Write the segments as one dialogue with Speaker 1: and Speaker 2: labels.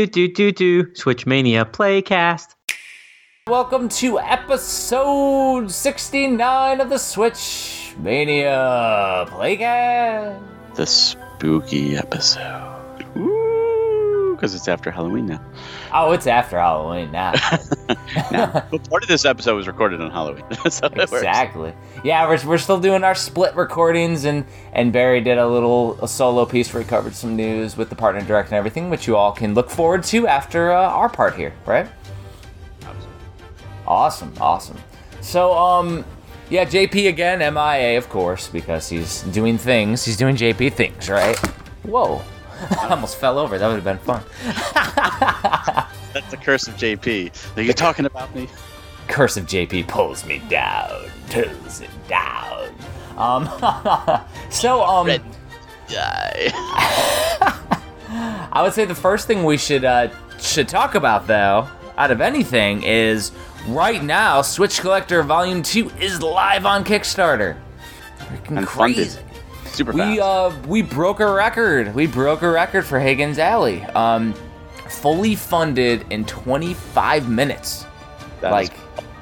Speaker 1: Do do do do do. Switch Mania Playcast.
Speaker 2: Welcome to episode 69 of the Switch Mania Playcast.
Speaker 3: The spooky episode. Because it's after Halloween now.
Speaker 2: Oh, it's after Halloween now.
Speaker 3: now but part of this episode was recorded on Halloween. so it works.
Speaker 2: exactly. Yeah, we're, we're still doing our split recordings, and, and Barry did a little a solo piece where he covered some news with the partner direct and everything, which you all can look forward to after uh, our part here, right? Awesome. Awesome, awesome. So, um, yeah, JP again, MIA, of course, because he's doing things. He's doing JP things, right? Whoa. I almost fell over. That would have been fun.
Speaker 3: That's the curse of JP. Are you talking about me?
Speaker 2: Curse of JP pulls me down, pulls it down. Um, so, um,
Speaker 3: Red guy.
Speaker 2: I would say the first thing we should uh, should talk about, though, out of anything, is right now Switch Collector Volume Two is live on Kickstarter. Freaking
Speaker 3: And
Speaker 2: crazy.
Speaker 3: funded. Super
Speaker 2: We
Speaker 3: fast.
Speaker 2: uh we broke a record. We broke a record for Higgins Alley. Um, fully funded in 25 minutes.
Speaker 3: That is
Speaker 2: like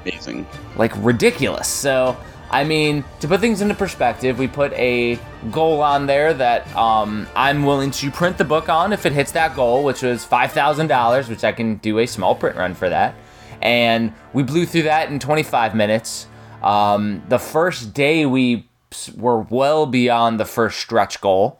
Speaker 3: amazing.
Speaker 2: like ridiculous. So, I mean, to put things into perspective, we put a goal on there that um, I'm willing to print the book on if it hits that goal, which was five thousand dollars, which I can do a small print run for that. And we blew through that in 25 minutes. Um, the first day we s- were well beyond the first stretch goal.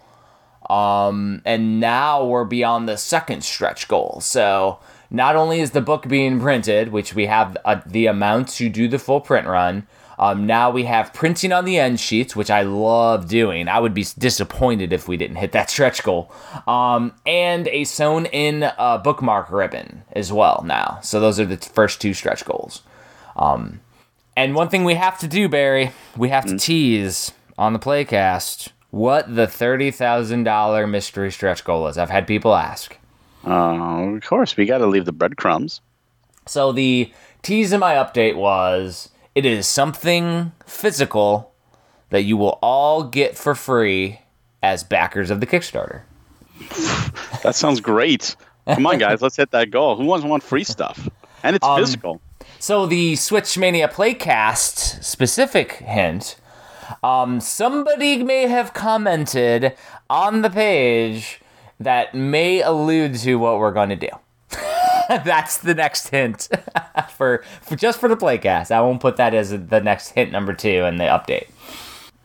Speaker 2: Um, and now we're beyond the second stretch goal. So not only is the book being printed, which we have uh, the amount to do the full print run, um, now we have printing on the end sheets, which I love doing. I would be disappointed if we didn't hit that stretch goal. Um, and a sewn in uh, bookmark ribbon as well now. So those are the first two stretch goals. Um, and one thing we have to do, Barry, we have to tease on the playcast what the $30,000 mystery stretch goal is. I've had people ask.
Speaker 3: Oh, of course. We got to leave the breadcrumbs.
Speaker 2: So the tease in my update was it is something physical that you will all get for free as backers of the Kickstarter.
Speaker 3: That sounds great. Come on, guys. Let's hit that goal. Who wants to want free stuff? And it's
Speaker 2: Um,
Speaker 3: physical.
Speaker 2: So the Switch Mania Playcast specific hint, um, somebody may have commented on the page that may allude to what we're going to do. That's the next hint for, for just for the playcast. I won't put that as the next hint number two in the update.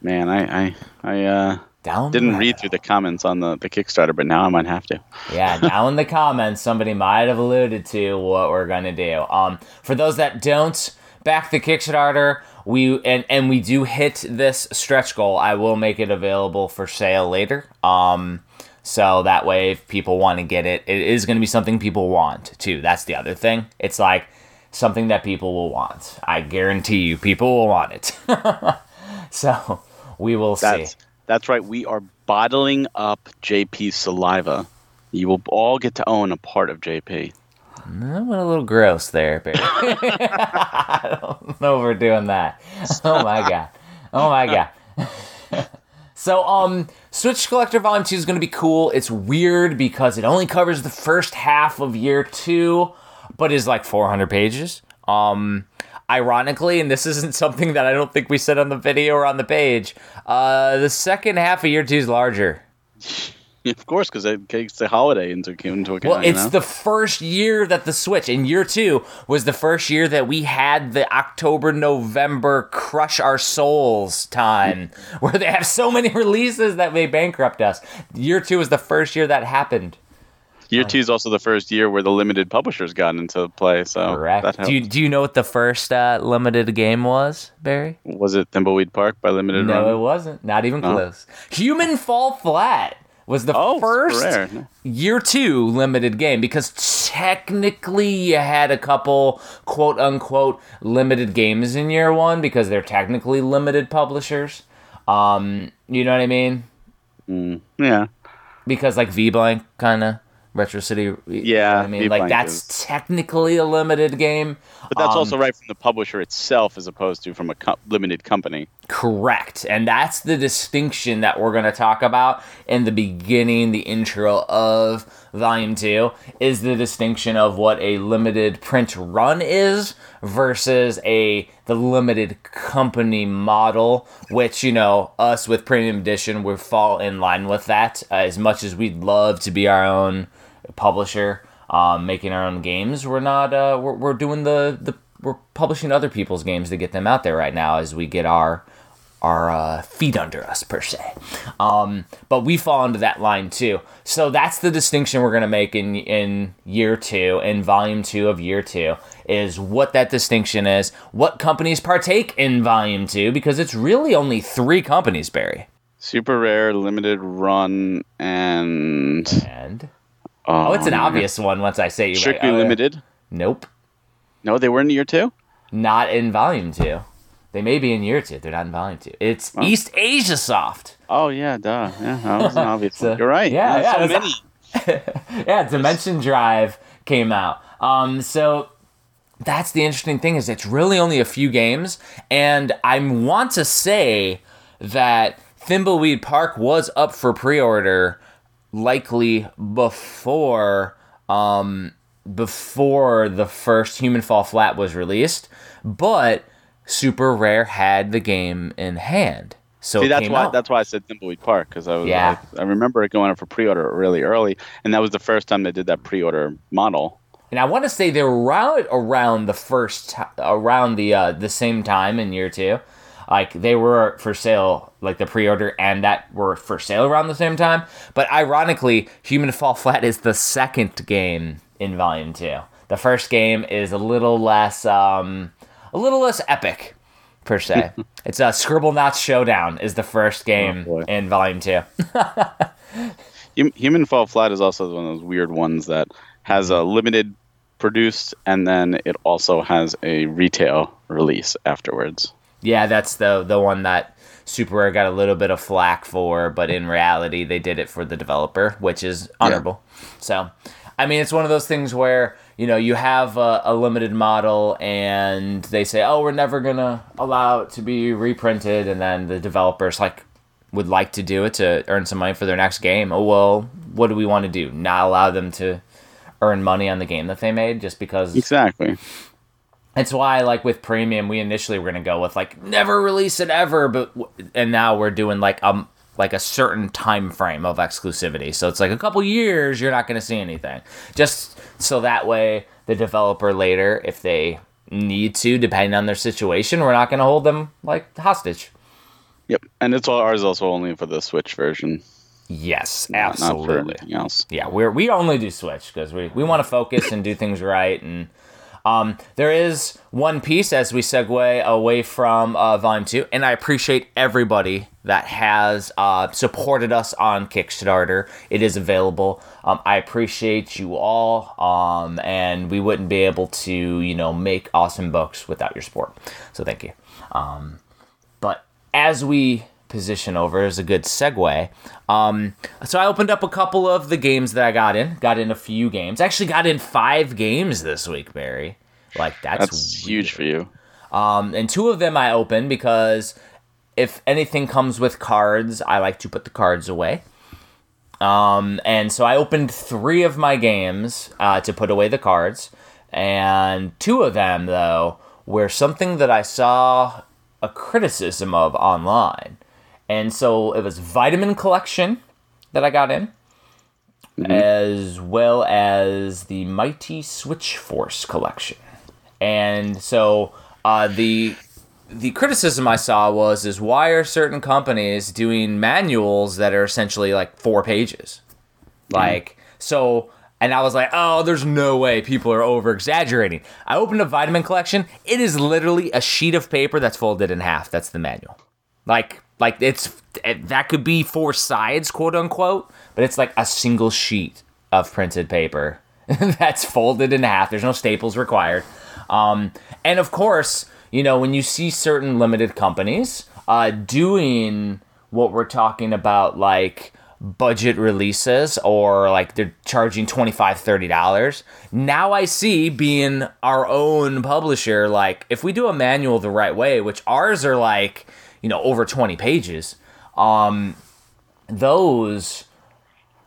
Speaker 3: Man, I I, I uh,
Speaker 2: Down
Speaker 3: didn't read through the comments on the, the Kickstarter, but now I might have to.
Speaker 2: yeah, down in the comments, somebody might have alluded to what we're gonna do. Um, for those that don't back the Kickstarter, we and and we do hit this stretch goal. I will make it available for sale later. Um, so that way, if people want to get it, it is gonna be something people want too. That's the other thing. It's like something that people will want. I guarantee you, people will want it. so we will
Speaker 3: That's
Speaker 2: see.
Speaker 3: that's right. We are bottling up JP's saliva. You will all get to own a part of JP.
Speaker 2: I went a little gross there, Barry. I don't know if we're doing that. Oh my god. Oh my god. so, um, Switch Collector Volume 2 is going to be cool. It's weird because it only covers the first half of year two, but is like 400 pages. Um, ironically, and this isn't something that I don't think we said on the video or on the page, uh, the second half of year two is larger.
Speaker 3: Of course, because it takes the holiday into, into account.
Speaker 2: Well,
Speaker 3: you
Speaker 2: it's
Speaker 3: know?
Speaker 2: the first year that the Switch, in year two, was the first year that we had the October, November crush our souls time, where they have so many releases that they bankrupt us. Year two was the first year that happened.
Speaker 3: year two is also the first year where the limited publishers got into play. So
Speaker 2: Correct. Do you, do you know what the first uh, limited game was, Barry?
Speaker 3: was it Thimbleweed Park by Limited
Speaker 2: No,
Speaker 3: Run?
Speaker 2: it wasn't. Not even close. Human Fall Flat was the
Speaker 3: Oh,
Speaker 2: first
Speaker 3: rare.
Speaker 2: year two limited game because technically you had a couple quote unquote limited games in year one because they're technically limited publishers. Um, you know what I mean?
Speaker 3: Yeah.
Speaker 2: Because like V Blank kind of Retro City.
Speaker 3: Yeah,
Speaker 2: I mean
Speaker 3: V
Speaker 2: like that's
Speaker 3: is-
Speaker 2: technically a limited game.
Speaker 3: But that's
Speaker 2: Um,
Speaker 3: also right from the publisher itself as opposed to from a co- limited company.
Speaker 2: Correct. And that's the distinction that we're going to talk about in the beginning, the intro of volume 2 is the distinction of what a limited print run is versus a the limited company model, which you know, us with premium edition we fall in line with that uh, as much as we'd love to be our own publisher, um, making our own games. We're not uh, we're, we're doing the the we're publishing other people's games to get them out there right now as we get our our uh, feet under us per se. Um, but we fall into that line too. So that's the distinction we're going to make in in year two, in volume two of year two, is what that distinction is. What companies partake in volume two because it's really only three companies, Barry.
Speaker 3: Super rare, limited run, and
Speaker 2: and oh, it's an obvious one once I say you.
Speaker 3: Strictly
Speaker 2: oh,
Speaker 3: limited.
Speaker 2: Yeah. Nope.
Speaker 3: No, they were in year two.
Speaker 2: Not in volume two. They may be in year two. They're not in volume two. It's oh. East Asia Soft.
Speaker 3: Oh yeah, duh. Yeah, that was an obvious so, You're right.
Speaker 2: Yeah,
Speaker 3: yeah.
Speaker 2: So many. yeah, Dimension Drive came out. Um, so that's the interesting thing is it's really only a few games, and I want to say that Thimbleweed Park was up for pre-order likely before um, before the first Human Fall Flat was released, but Super Rare had the game in hand. So
Speaker 3: See, that's why out. that's why I said Thimbleweed Park because I was yeah. I, I remember it going up for pre-order really early, and that was the first time they did that pre-order model.
Speaker 2: And I want to say they were around around the first around the uh, the same time in year two, like they were for sale, like the pre-order and that were for sale around the same time. But ironically, Human Fall Flat is the second game in Volume Two. The first game is a little less. Um, a little less epic per se. it's a Scribble Scribblenauts Showdown is the first oh, game oh in Volume Two.
Speaker 3: Human Fall Flat is also one of those weird ones that has a limited produced and then it also has a retail release afterwards.
Speaker 2: Yeah, that's the the one that Super Rare got a little bit of flack for, but in reality they did it for the developer, which is honorable. Yeah. So, I mean, it's one of those things where you know, you have a, a, limited model and they say, oh, we're never going to allow it to be reprinted. And then the developers like would like to do it to earn some money for their next game. Oh, well, what do we want to do? Not allow them to earn money on the game that they made just because.
Speaker 3: Exactly.
Speaker 2: It's why, like with premium, we initially were gonna go with like never release it ever, but and now we're doing like um like a certain time frame of exclusivity. So it's like a couple years you're not going to see anything. Just so that way the developer later if they need to depending on their situation, we're not going to hold them like hostage.
Speaker 3: Yep. And it's all ours also only for the Switch version.
Speaker 2: Yes, absolutely.
Speaker 3: Not else.
Speaker 2: Yeah, we're we only do Switch because we, we want to focus and do things right and um, there is one piece as we segue away from uh, Volume 2, and I appreciate everybody that has uh, supported us on Kickstarter. It is available. Um, I appreciate you all, um, and we wouldn't be able to, you know, make awesome books without your support. So thank you. Um, but as we position over is a good segue. Um, so I opened up a couple of the games that I got in. Got in a few games. Actually, got in five games this week, Barry. Like that's,
Speaker 3: that's huge for you.
Speaker 2: Um, and two of them I opened because if anything comes with cards, I like to put the cards away. Um, and so I opened three of my games uh, to put away the cards, and two of them though were something that I saw a criticism of online. And so it was Vitamin Connection that I got in, mm-hmm. as well as the Mighty Switch Force Collection. And so uh, the the criticism I saw was is why are certain companies doing manuals that are essentially like four pages? Mm-hmm. Like so and I was like, oh, there's no way people are over exaggerating. I opened a vitamin connection. It is literally a sheet of paper that's folded in half. That's the manual. Like like it's that could be four sides, quote unquote, but it's like a single sheet of printed paper that's folded in half. There's no staples required. Um, and of course, you know when you see certain limited companies uh, doing what we're talking about, like budget releases or like they're charging 25 30 dollars now i see being our own publisher like if we do a manual the right way which ours are like you know over 20 pages um those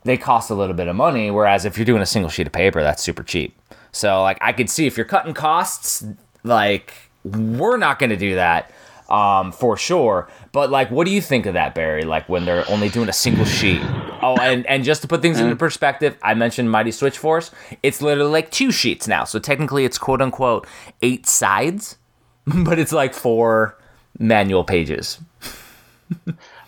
Speaker 2: they cost a little bit of money whereas if you're doing a single sheet of paper that's super cheap so like i could see if you're cutting costs like we're not going to do that um, for sure. But like, what do you think of that, Barry? Like when they're only doing a single sheet. Oh, and and just to put things into perspective, I mentioned Mighty Switch Force. It's literally like two sheets now. So technically, it's quote unquote eight sides, but it's like four manual pages.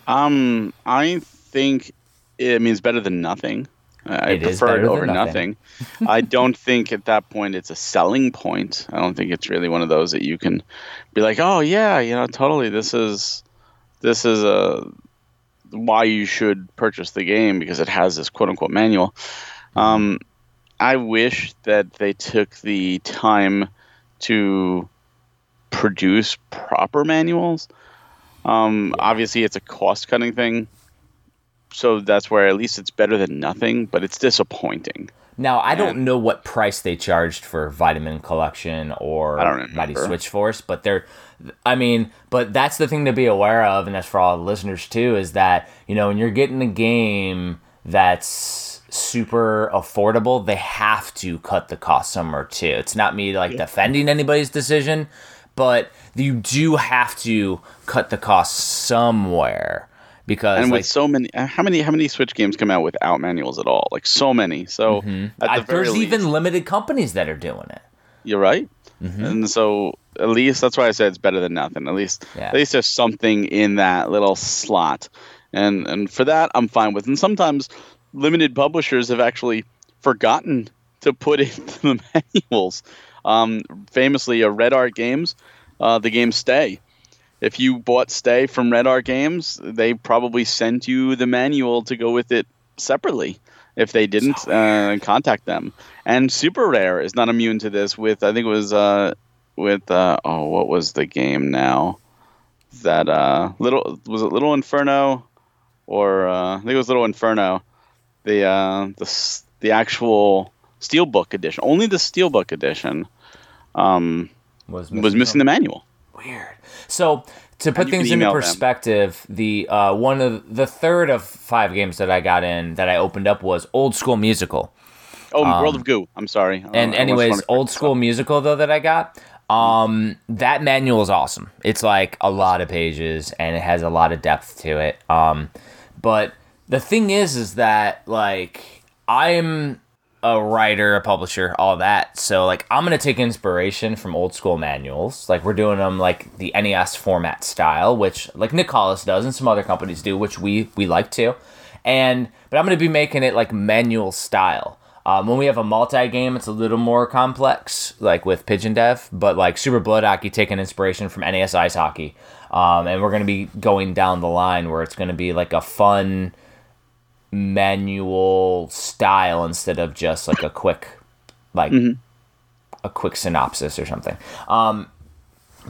Speaker 3: Um, I think it means better than nothing. I
Speaker 2: It
Speaker 3: prefer it over nothing.
Speaker 2: nothing.
Speaker 3: I don't think at that point it's a selling point. I don't think it's really one of those that you can be like, oh yeah, you know, totally. This is this is a why you should purchase the game because it has this quote unquote manual. Um, I wish that they took the time to produce proper manuals. Um, Obviously, it's a cost cutting thing. So that's where at least it's better than nothing, but it's disappointing.
Speaker 2: Now I don't know what price they charged for Vitamin Connection or Mighty. Switch Force, but they're, I mean, but that's the thing to be aware of, and that's for all the listeners too, is that you know when you're getting a game that's super affordable, they have to cut the cost somewhere too. It's not me like defending anybody's decision, but you do have to cut the cost somewhere because
Speaker 3: and
Speaker 2: like,
Speaker 3: with so many, uh, how many how many Switch games come out without manuals at all? Like so many. So the
Speaker 2: Mm-hmm.
Speaker 3: Very
Speaker 2: there's even limited companies that are doing it.
Speaker 3: You're right.
Speaker 2: Mm-hmm.
Speaker 3: And so at least that's why I said it's better than nothing. At least
Speaker 2: Yeah.
Speaker 3: at least there's something in that little slot. And and for that I'm fine with. And sometimes limited publishers have actually forgotten to put in the manuals. Um, famously, uh, Red Art Games, uh, the game Stay. If you bought Stay from Red Art Games, they probably sent you the manual to go with it separately. If they didn't, uh, contact them. And Super Rare is not immune to this. With I think it was uh, with uh, oh, what was the game now? That uh, little was it Little Inferno, or uh, I think it was Little Inferno. The uh, the the actual Steelbook edition, only the Steelbook edition, um,
Speaker 2: Was
Speaker 3: was missing the manual.
Speaker 2: Weird. So to put things into
Speaker 3: email them.
Speaker 2: perspective, the uh, one of the third of five games that I got in that I opened up was Old School Musical.
Speaker 3: Oh, World of Goo. I'm sorry.
Speaker 2: Um, And
Speaker 3: Uh,
Speaker 2: anyways, Old School Musical though that I got, um, that manual is awesome. It's like a lot of pages and it has a lot of depth to it. Um, but the thing is, is that like I'm a writer, a publisher, all that. So like I'm gonna take inspiration from old school manuals. Like we're doing them like the NES format style, which like Nicalis does and some other companies do, which we we like to. And but I'm gonna be making it like manual style. Um, when we have a multi game, it's a little more complex, like with Pigeon Dev. But like Super Blood Hockey, taking inspiration from NES Ice Hockey, um, and we're gonna be going down the line where it's gonna be like a fun manual style instead of just like a quick like a quick synopsis or something. Um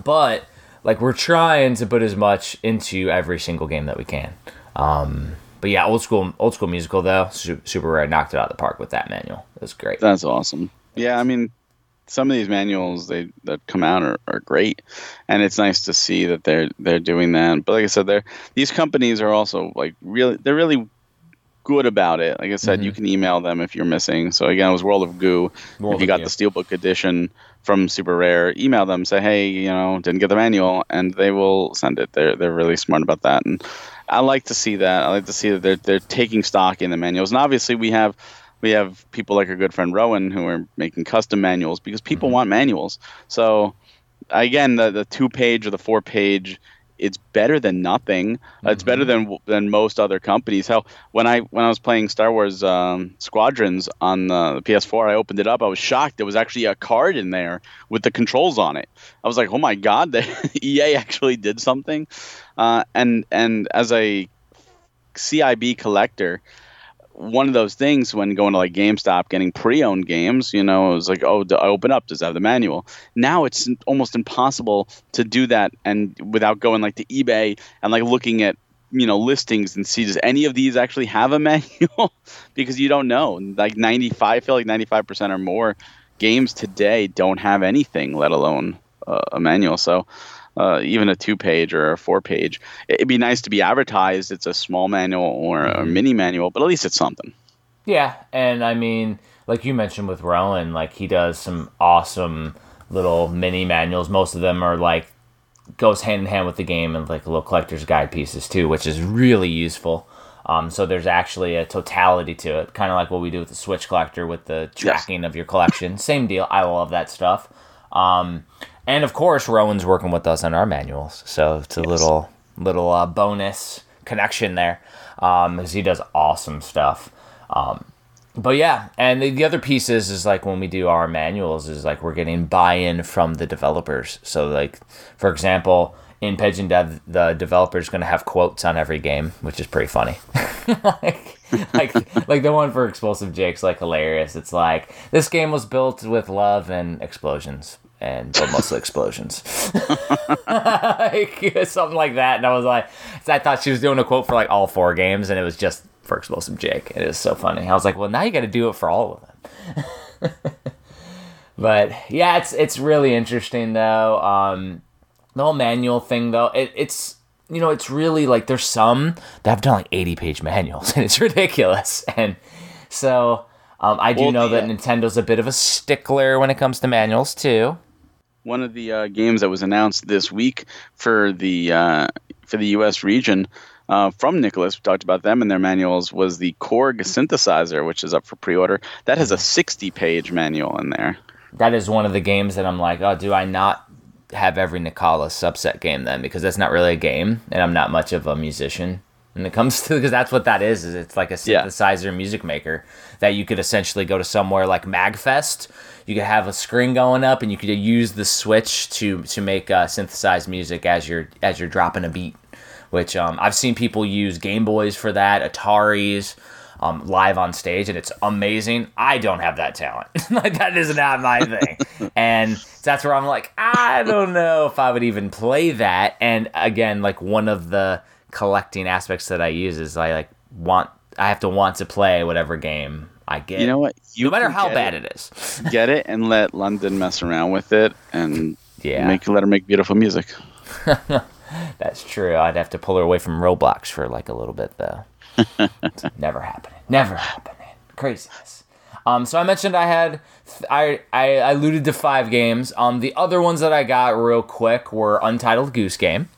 Speaker 2: but like we're trying to put as much into every single game that we can. Um but yeah old school old school musical though Su- super rare. Knocked it out of the park with that manual. It was great.
Speaker 3: That's awesome. Yeah, I mean, some of these manuals they that come out are, are great, and it's nice to see that they're they're doing that. But like I said, they're these companies are also like really they're really good about it. Like I said, you can email them if you're missing. So again, it was World of Goo.
Speaker 2: World
Speaker 3: if you got
Speaker 2: Goo.
Speaker 3: the Steelbook edition from Super Rare, email them. Say, hey, you know, didn't get the manual, and they will send it. They're they're really smart about that, and I like to see that. I like to see that they're they're taking stock in the manuals, and obviously we have we have people like our good friend Rowan who are making custom manuals because people
Speaker 2: Mm-hmm.
Speaker 3: want manuals. So again, the the two page or the four page. It's better than nothing. Uh, It's
Speaker 2: Mm-hmm.
Speaker 3: better than than most other companies. Hell, when I when I was playing Star Wars um, Squadrons on the PS4, I opened it up. I was shocked. There was actually a card in there with the controls on it. I was like, "Oh my god, the EA actually did something." Uh, and and as a CIB collector, one of those things when going to like GameStop getting pre-owned games, you know, it was like, oh, I open up? Does it have the manual? Now it's almost impossible to do that and without going like to eBay and like looking at you know listings and see does any of these actually have a manual because you don't know like 95 I feel like 95% or more games today don't have anything let alone uh, a manual so uh, even a two page or a four page it'd be nice to be advertised it's a small manual or a
Speaker 2: Mm-hmm.
Speaker 3: mini manual but at least it's something
Speaker 2: Yeah, and I mean, like you mentioned with Rowan, like he does some awesome little mini manuals. Most of them are like goes hand in hand with the game and like little collector's guide pieces too, which is really useful. Um, so there's actually a totality to it, kind of like what we do with the Switch collector with the tracking of your collection. Same deal. I love that stuff. Um, and of course, Rowan's working with us on our manuals, so it's a little little uh, bonus connection there, because he does awesome stuff. Um, but yeah, and the, the other piece is is like when we do our manuals is like we're getting buy-in from the developers. So like for example, in Pigeon Dev, the developer's going to have quotes on every game, which is pretty funny. like, like like the one for Explosive Jake's like hilarious. It's like this game was built with love and explosions. And but mostly explosions, like something like that. And I was like, I thought she was doing a quote for like all four games, and it was just for Explosive Jake. It is so funny. I was like, well, now you got to do it for all of them. but yeah, it's it's really interesting though. Um, the whole manual thing though, it, it's you know it's really like there's some that have done like 80 page manuals, and it's ridiculous. And so um, I do
Speaker 3: Well,
Speaker 2: know that. Nintendo's a bit of a stickler when it comes to manuals too.
Speaker 3: One of the uh, games that was announced this week for the uh, for the U.S. region uh, from Nicalis, we talked about them and their manuals, was the Korg synthesizer, which is up for pre-order. That has a 60-page manual in there.
Speaker 2: that is one of the games that I'm like, oh, do I not have every Nicalis subset game then? Because that's not really a game, and I'm not much of a musician when it comes to because that's what that is. Is it's like a
Speaker 3: Yeah.
Speaker 2: synthesizer music maker that you could essentially go to somewhere like Magfest. You could have a screen going up, and you could use the switch to to make uh, synthesized music as you're as you're dropping a beat. Which um, I've seen people use Game Boys for that, Ataris um, live on stage, and it's amazing. I don't have that talent. like that is not my thing, and that's where I'm like, I don't know if I would even play that. And again, like one of the collecting aspects that I use is I like want I have to want to play whatever game I get.
Speaker 3: You know what? You
Speaker 2: no matter how bad
Speaker 3: it,
Speaker 2: it is.
Speaker 3: get it and let London mess around with it and
Speaker 2: Yeah.
Speaker 3: make let her make beautiful music.
Speaker 2: That's true. I'd have to pull her away from Roblox for like a little bit though. Never happening. Never happening. Craziness. Um, so I mentioned I had I, I I alluded to five games. Um, the other ones that I got real quick were Untitled Goose Game.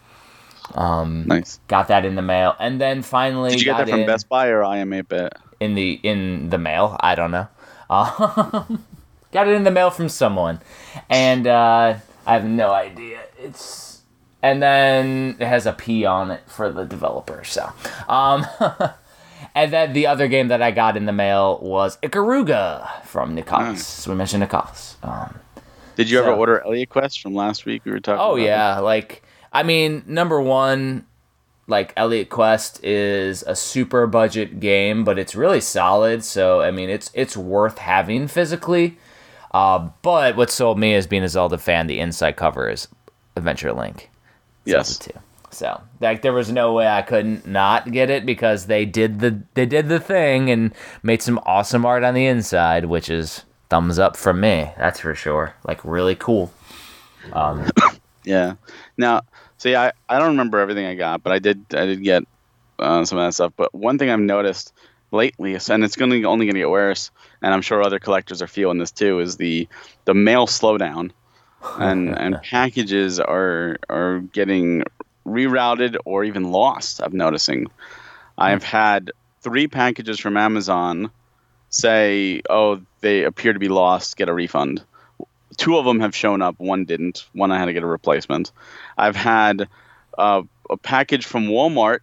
Speaker 3: Nice.
Speaker 2: Got that in the mail, and then finally
Speaker 3: Did you get that from
Speaker 2: in,
Speaker 3: Best Buy or iam8bit?
Speaker 2: in the in the mail. I don't know. Um, got it in the mail from someone, and uh, I have no idea. It's and then it has a P on it for the developer. So, um, and then the other game that I got in the mail was Ikaruga from Nicalis. So we mentioned Nicalis. Um,
Speaker 3: Did you ever order Elliot Quest from last week? We were talking.
Speaker 2: Oh yeah, like I mean, number one, like Elliot Quest is a super budget game, but it's really solid. So I mean, it's it's worth having physically. Uh, but what sold me as being a Zelda fan, the inside cover is Adventure Link.
Speaker 3: Yes.
Speaker 2: Zelda 2. So like there was no way I couldn't not get it because they did the they did the thing and made some awesome art on the inside, which is thumbs up from me. That's for sure. Like really cool. Um,
Speaker 3: Yeah. Now, see, I, I don't remember everything I got, but I did I did get uh, some of that stuff. But one thing I've noticed lately, and it's going only going to get worse, and I'm sure other collectors are feeling this too, is the the mail slowdown, and and packages are are getting rerouted or even lost. I'm noticing. I've had three packages from Amazon say, "Oh, they appear to be lost. Get a refund." Two of them have shown up. One didn't. One I had to get a replacement. I've had uh, a package from Walmart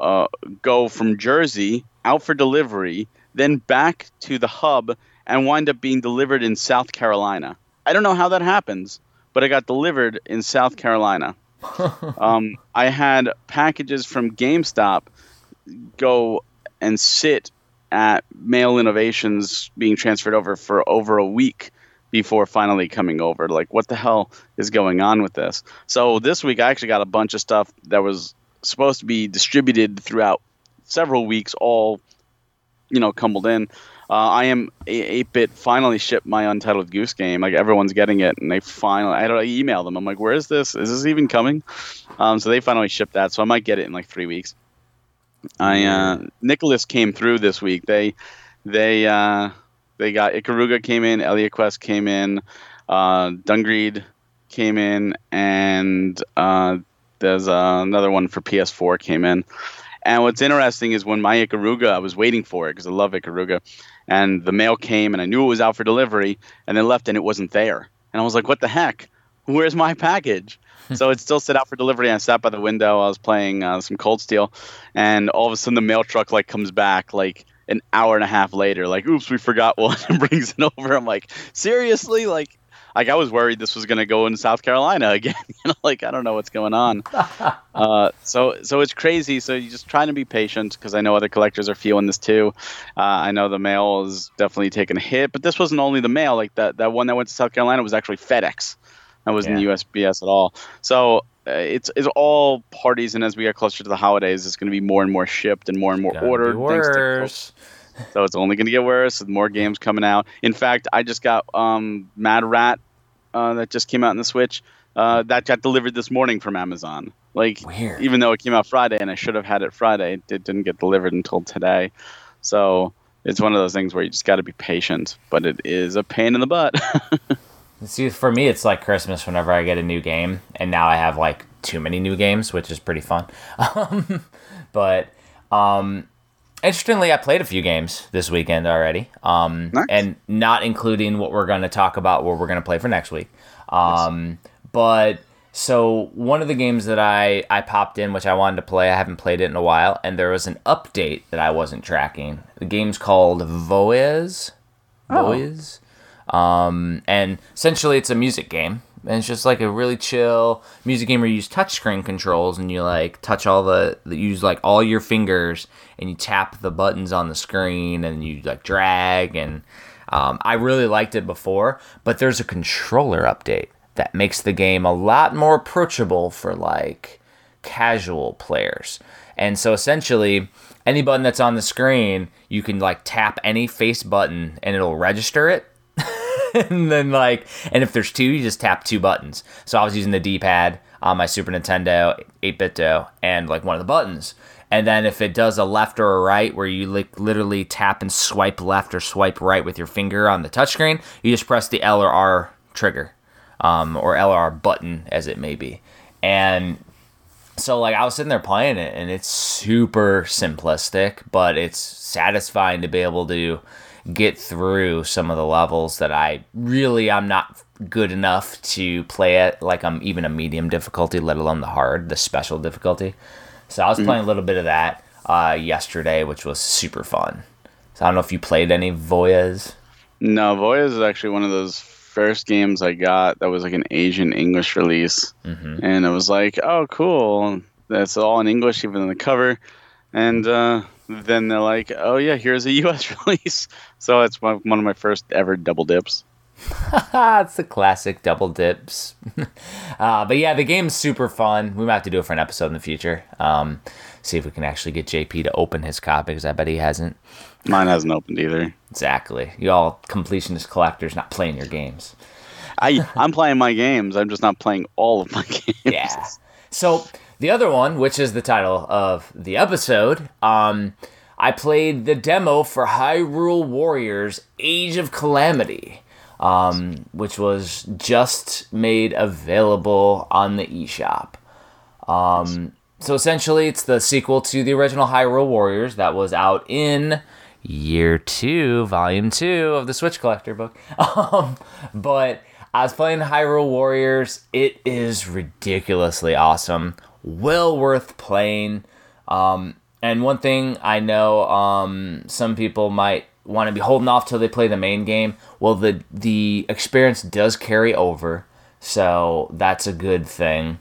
Speaker 3: uh, go from Jersey out for delivery, then back to the hub and wind up being delivered in South Carolina. I don't know how that happens, but it got delivered in South Carolina. um, I had packages from GameStop go and sit at Mail Innovations being transferred over for over a week before finally coming over. Like, what the hell is going on with this? So this week, I actually got a bunch of stuff that was supposed to be distributed throughout several weeks, all you know, cumbled in. Uh, I am 8-bit finally shipped my Untitled Goose Game. Like everyone's getting it, and they finally. I don't email them. I'm like, where is this? Is this even coming? Um, so they finally shipped that. So I might get it in like three weeks. I uh, Nicalis came through this week. They they uh, they got Ikaruga came in, Elliot Quest came in, uh, Dungreed came in, and uh, there's uh, another one for PS4 came in. And what's interesting is when my Ikaruga, I was waiting for it because I love Ikaruga, and the mail came and I knew it was out for delivery, and then left and it wasn't there. And I was like, what the heck? Where's my package? so it still set out for delivery. I sat by the window. I was playing uh, some Cold Steel, and all of a sudden the mail truck like comes back like an hour and a half later. Like, oops, we forgot one, and brings it over. I'm like, seriously, like. Like I was worried this was going to go in South Carolina again. you know, like I don't know what's going on. uh, so so it's crazy. So you just trying to be patient because I know other collectors are feeling this too. Uh, I know the mail is definitely taking a hit, but this wasn't only the mail. Like that that one that went to South Carolina was actually FedEx. That wasn't
Speaker 2: Yeah.
Speaker 3: USPS at all. So it's it's all parties, and as we get closer to the holidays, it's going to be more and more shipped and more and more ordered.
Speaker 2: worse.
Speaker 3: So it's only going to get worse with more games coming out. In fact, I just got um, Mad Rat uh, that just came out in the Switch. Uh, that got delivered this morning from Amazon. Like,
Speaker 2: Weird.
Speaker 3: even though it came out Friday and I should have had it Friday, it didn't get delivered until today. So it's one of those things where you just got to be patient, but it is a pain in the butt.
Speaker 2: See, for me, it's like Christmas whenever I get a new game, and now I have like too many new games, which is pretty fun. Um, but um, interestingly, I played a few games this weekend already, um,
Speaker 3: Nice.
Speaker 2: and not including what we're going to talk about, what we're going to play for next week. Um, But so one of the games that I I popped in, which I wanted to play, I haven't played it in a while, and there was an update that I wasn't tracking. The game's called Voez. Voez. Um, and essentially, it's a music game. And it's just like a really chill music game where you use touchscreen controls and you like touch all the, use like all your fingers and you tap the buttons on the screen and you like drag. And um, I really liked it before, but there's a controller update that makes the game a lot more approachable for like casual players. And so essentially, any button that's on the screen, you can like tap any face button and it'll register it. and then like, and if there's two, you just tap two buttons. So I was using the D-pad on my Super Nintendo 8BitDo and like one of the buttons. And then if it does a left or a right, where you like literally tap and swipe left or swipe right with your finger on the touchscreen, you just press the L or R trigger, um, or L or R button as it may be. And so like I was sitting there playing it and it's super simplistic, but it's satisfying to be able to get through some of the levels that I really I'm not good enough to play it like I'm even a medium difficulty, let alone the hard, the special difficulty. So I was playing a little bit of that uh, yesterday, which was super fun. So I don't know if you played any Voez.
Speaker 3: no, Voez is actually one of those first games I got that was like an Asian English release. And it was like, oh, cool. That's all in English, even on the cover. And uh, then they're like, oh, yeah, here's a US release. So it's one one of my first ever double dips.
Speaker 2: it's the classic double dips. uh, but yeah, the game's super fun. We might have to do it for an episode in the future. Um, see if we can actually get JP to open his copy because I bet he hasn't.
Speaker 3: Mine hasn't opened either.
Speaker 2: Exactly. You all completionist collectors not playing your games.
Speaker 3: I, I'm playing my games. I'm just not playing all of my games.
Speaker 2: Yeah. So the other one, which is the title of the episode, um, I played the demo for Hyrule Warriors: Age of Calamity, um, which was just made available on the eShop. Um, so essentially, it's the sequel to the original Hyrule Warriors that was out in year two, volume two of the Switch Collector book. Um, but I was playing Hyrule Warriors. It is ridiculously awesome. Well worth playing. Um, and one thing I know um, some people might want to be holding off till they play the main game. Well, the the experience does carry over, so that's a good thing.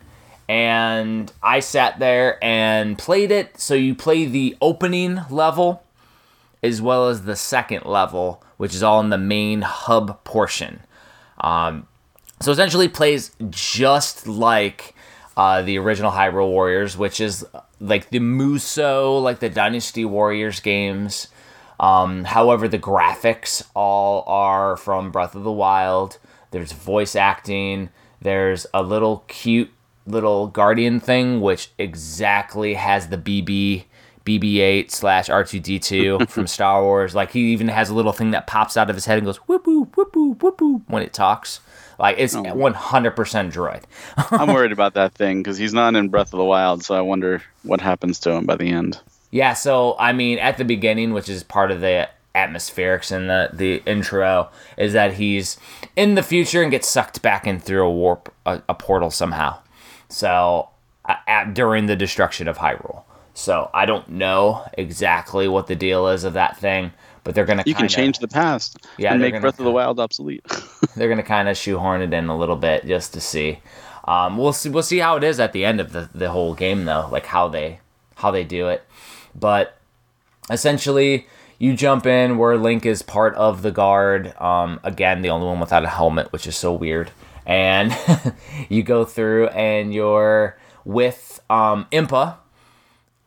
Speaker 2: And I sat there and played it. So you play the opening level as well as the second level, which is all in the main hub portion. Um, so essentially, plays just like uh, the original Hyrule Warriors, which is like the Musou, like the Dynasty Warriors games. Um, however, the graphics all are from Breath of the Wild. There's voice acting. There's a little cute little guardian thing, which exactly has the BB BB-8 slash R2D2 from Star Wars. Like he even has a little thing that pops out of his head and goes whoop whoop whoop whoop whoop whoop when it talks. Like it's
Speaker 3: Oh.
Speaker 2: 100% droid.
Speaker 3: I'm worried about that thing because he's not in Breath of the Wild, so I wonder what happens to him by the end.
Speaker 2: Yeah, so I mean, at the beginning, which is part of the atmospherics in the the intro, is that he's in the future and gets sucked back in through a warp, a, a portal somehow. So at, during the destruction of Hyrule. So I don't know exactly what the deal is of that thing, but they're gonna
Speaker 3: You can
Speaker 2: kinda-
Speaker 3: change the past
Speaker 2: Yeah,
Speaker 3: and make
Speaker 2: gonna
Speaker 3: Breath of the Wild obsolete.
Speaker 2: they're gonna kind of shoehorn it in a little bit just to see. Um, we'll see. We'll see how it is at the end of the, the whole game, though, like how they how they do it. But essentially, you jump in where Link is part of the guard. Um, again, the only one without a helmet, which is so weird. And you go through, and you're with um, Impa,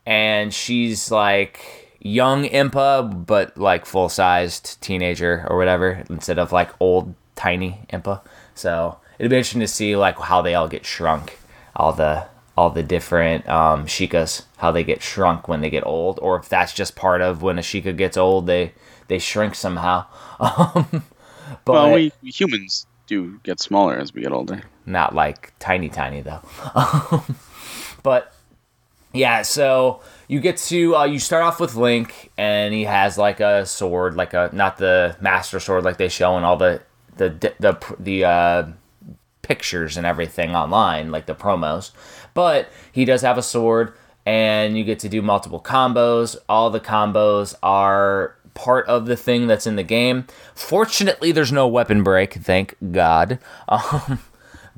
Speaker 2: and she's like young Impa, but like full sized teenager or whatever, instead of like old tiny Impa. So it'd be interesting to see like how they all get shrunk, all the all the different um, Sheikahs, how they get shrunk when they get old, or if that's just part of when a Sheikah gets old, they they shrink somehow. Um, but
Speaker 3: well, we we humans do get smaller as we get older.
Speaker 2: not like tiny tiny though but yeah so you get to uh, you start off with link and he has like a sword like a not the master sword like they show in all the the the the uh, pictures and everything online like the promos. But he does have a sword and you get to do multiple combos. All the combos are part of the thing that's in the game. Fortunately there's no weapon break thank god. Um,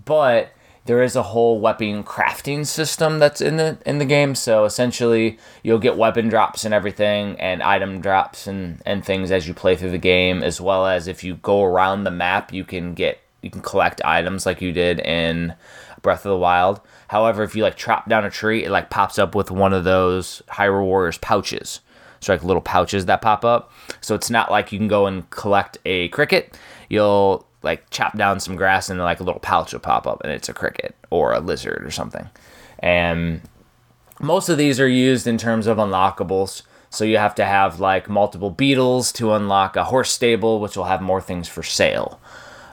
Speaker 2: but there is a whole weapon crafting system that's in the in the game. So essentially, you'll get weapon drops and everything, and item drops and and things as you play through the game, as well as if you go around the map, you can get you can collect items like you did in Breath of the Wild. However, if you like chop down a tree, it like pops up with one of those Hyrule Warriors pouches. So like little pouches that pop up. So it's not like you can go and collect a cricket. You'll like chop down some grass and like a little pouch will pop up and it's a cricket or a lizard or something. And most of these are used in terms of unlockables. So you have to have like multiple beetles to unlock a horse stable, which will have more things for sale.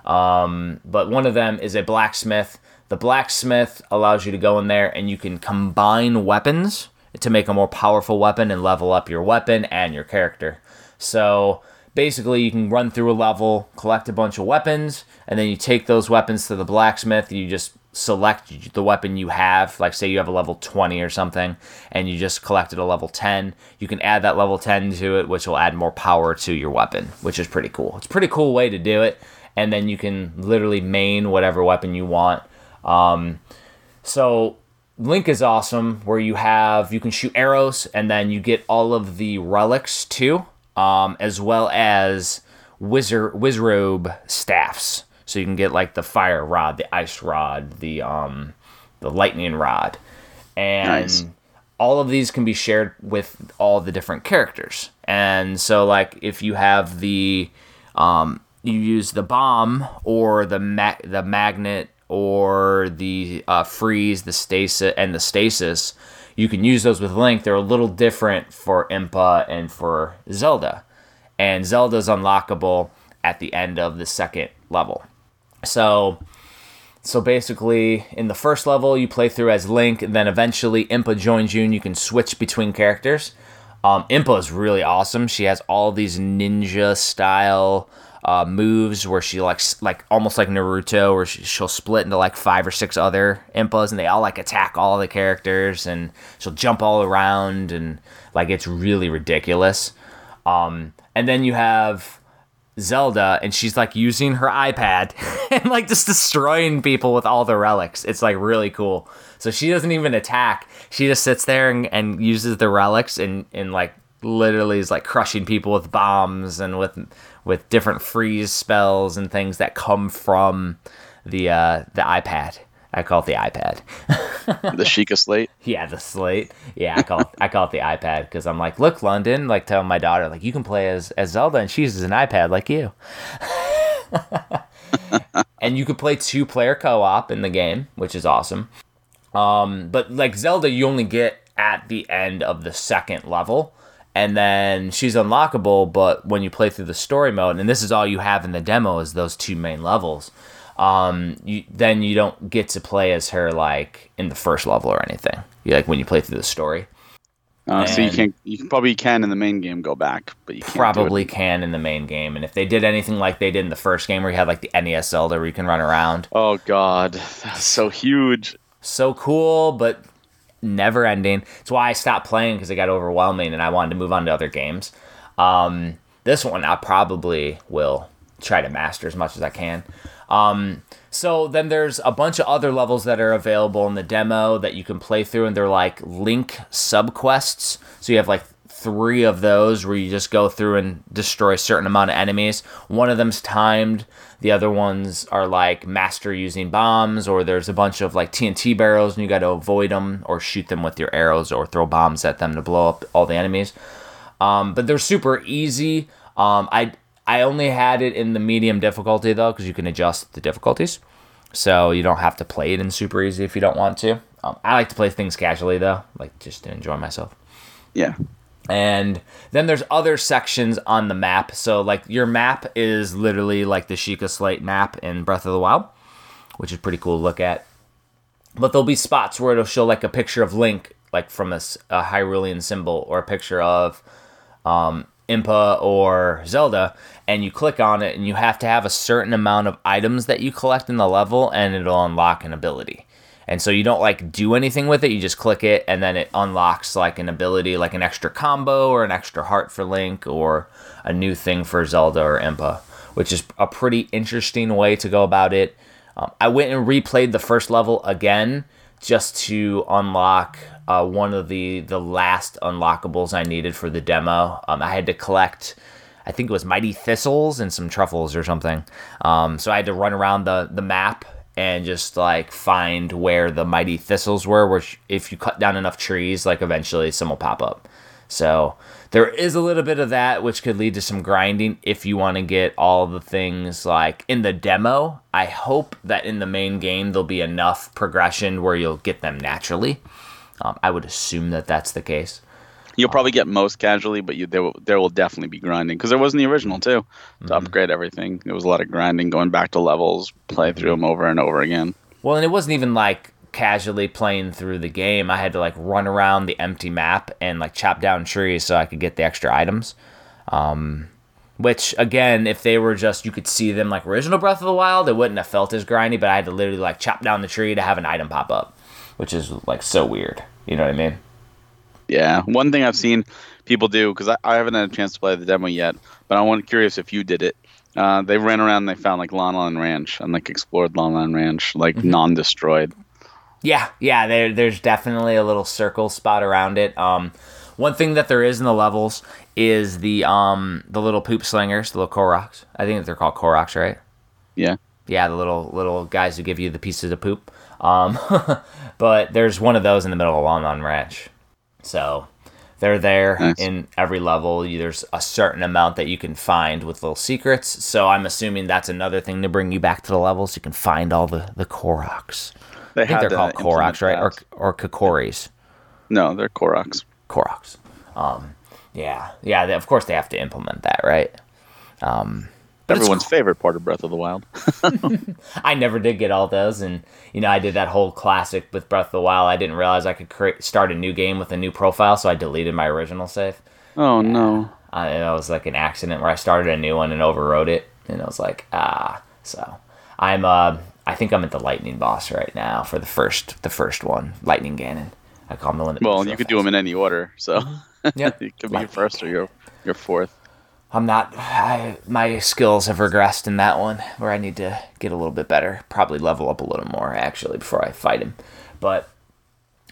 Speaker 2: Um, but one of them is a blacksmith. The blacksmith allows you to go in there and you can combine weapons to make a more powerful weapon and level up your weapon and your character. So basically, you can run through a level, collect a bunch of weapons, and then you take those weapons to the blacksmith. You just select the weapon you have. Like, say you have a level 20 or something, and you just collected a level 10. You can add that level 10 to it, which will add more power to your weapon, which is pretty cool. It's a pretty cool way to do it. And then you can literally main whatever weapon you want. Um, so Link is awesome, where you have you can shoot arrows, and then you get all of the relics too, um, as well as wizard wizrobe staffs. So you can get like the fire rod, the ice rod, the um, the lightning rod, and
Speaker 3: Nice.
Speaker 2: all of these can be shared with all the different characters. And so, like, if you have the um, you use the bomb or the ma- the magnet or the uh, freeze, the stasis, and the stasis, you can use those with Link. They're a little different for Impa and for Zelda, and Zelda's unlockable at the end of the second level. So, so basically, in the first level, you play through as Link, then eventually Impa joins you, and you can switch between characters. Um, Impa is really awesome. She has all these ninja style uh, moves where she like s- like almost like Naruto, where she, she'll split into like five or six other Impas, and they all like attack all the characters, and she'll jump all around, and like it's really ridiculous. Um, and then you have Zelda, and she's like using her iPad and like just destroying people with all the relics. It's like really cool. So she doesn't even attack. She just sits there and, and uses the relics and, and like literally is like crushing people with bombs and with with different freeze spells and things that come from the uh, the iPad. I call it the iPad.
Speaker 3: the Sheikah slate.
Speaker 2: Yeah, the slate. Yeah, I call it, I call it the iPad because I'm like, look, London, like telling my daughter, like you can play as as Zelda and she uses an iPad like you. and you could play two player co op in the game, which is awesome. Um, but like Zelda, you only get at the end of the second level. And then she's unlockable, but when you play through the story mode, and this is all you have in the demo, is those two main levels. Um, you then you don't get to play as her like in the first level or anything. You like when you play through the story.
Speaker 3: Uh, so you can you probably can in the main game go back, but you.
Speaker 2: Probably can in the main game, and if they did anything like they did in the first game, where you had like the NES Zelda where you can run around,
Speaker 3: Oh God, that's so huge.
Speaker 2: so cool, but never ending. It's why I stopped playing because it got overwhelming and I wanted to move on to other games. Um, this one I probably will try to master as much as I can. Um, so then there's a bunch of other levels that are available in the demo that you can play through, and they're like link subquests. So you have like three of those where you just go through and destroy a certain amount of enemies. One of them's timed. The other ones are like master using bombs, or there's a bunch of like TNT barrels, and you got to avoid them or shoot them with your arrows or throw bombs at them to blow up all the enemies. Um, but they're super easy. Um, I I only had it in the medium difficulty though, because you can adjust the difficulties, so you don't have to play it in super easy if you don't want to. Um, I like to play things casually though, like just to enjoy myself.
Speaker 3: Yeah.
Speaker 2: And then there's other sections on the map. So like your map is literally like the Sheikah Slate map in Breath of the Wild, which is pretty cool to look at. But there'll be spots where it'll show like a picture of Link, like from a Hyrulean symbol, or a picture of um, Impa or Zelda, and you click on it, and you have to have a certain amount of items that you collect in the level, and it'll unlock an ability. And so you don't like do anything with it, you just click it, and then it unlocks like an ability, like an extra combo or an extra heart for Link, or a new thing for Zelda or Impa, which is a pretty interesting way to go about it. Um, I went and replayed the first level again just to unlock uh, one of the the last unlockables I needed for the demo. Um, I had to collect, I think it was mighty thistles and some truffles or something. Um, so I had to run around the the map and just like find where the mighty thistles were. Which if you cut down enough trees, like eventually some will pop up. So there is a little bit of that, which could lead to some grinding if you want to get all the things like in the demo. I hope that in the main game there'll be enough progression where you'll get them naturally. Um, I would assume that that's the case.
Speaker 3: You'll probably get most casually, but you there will, there will definitely be grinding because there was in the original too. To upgrade everything, there was a lot of grinding, going back to levels, play through them over and over again.
Speaker 2: Well, and it wasn't even like casually playing through the game. I had to like run around the empty map and like chop down trees so I could get the extra items. Um, which again, if they were just you could see them like original Breath of the Wild, it wouldn't have felt as grindy. But I had to literally like chop down the tree to have an item pop up, which is like so weird. You know what I mean?
Speaker 3: Yeah, one thing I've seen people do because I, I haven't had a chance to play the demo yet, but I'm curious if you did it. Uh, they ran around and they found like Lon Lon Ranch and like explored Lon Lon Ranch like non-destroyed.
Speaker 2: Yeah, yeah. There, there's definitely a little circle spot around it. Um, one thing that there is in the levels is the um the little poop slingers, the little Koroks. I think they're called Koroks, right?
Speaker 3: Yeah,
Speaker 2: Yeah, the little little guys who give you the pieces of poop. Um, but there's one of those in the middle of Lon Lon Ranch. So they're there
Speaker 3: Nice.
Speaker 2: in every level. There's a certain amount that you can find with little secrets. So I'm assuming that's another thing to bring you back to the levels. You can find all the the Koroks.
Speaker 3: They
Speaker 2: I think they're called Koroks, right? Or
Speaker 3: that.
Speaker 2: or Kokoris.
Speaker 3: no, they're Koroks.
Speaker 2: Koroks. Um, yeah, yeah. They, of course, they have to implement that, right? Um, but
Speaker 3: Everyone's favorite part of Breath of the Wild.
Speaker 2: I never did get all those, and you know, I did that whole classic with Breath of the Wild. I didn't realize I could create start a new game with a new profile, so I deleted my original save.
Speaker 3: oh no.
Speaker 2: Uh, and it was like an accident where I started a new one and overwrote it, and I was like, ah. So I'm, uh, I think I'm at the Lightning boss right now for the first, the first one, Lightning Ganon. I call him the one. That
Speaker 3: Well, you could do them in any order, so
Speaker 2: yeah,
Speaker 3: it could be your first or your your fourth.
Speaker 2: I'm not. I, my skills have regressed in that one, where I need to get a little bit better. Probably level up a little more actually before I fight him. But,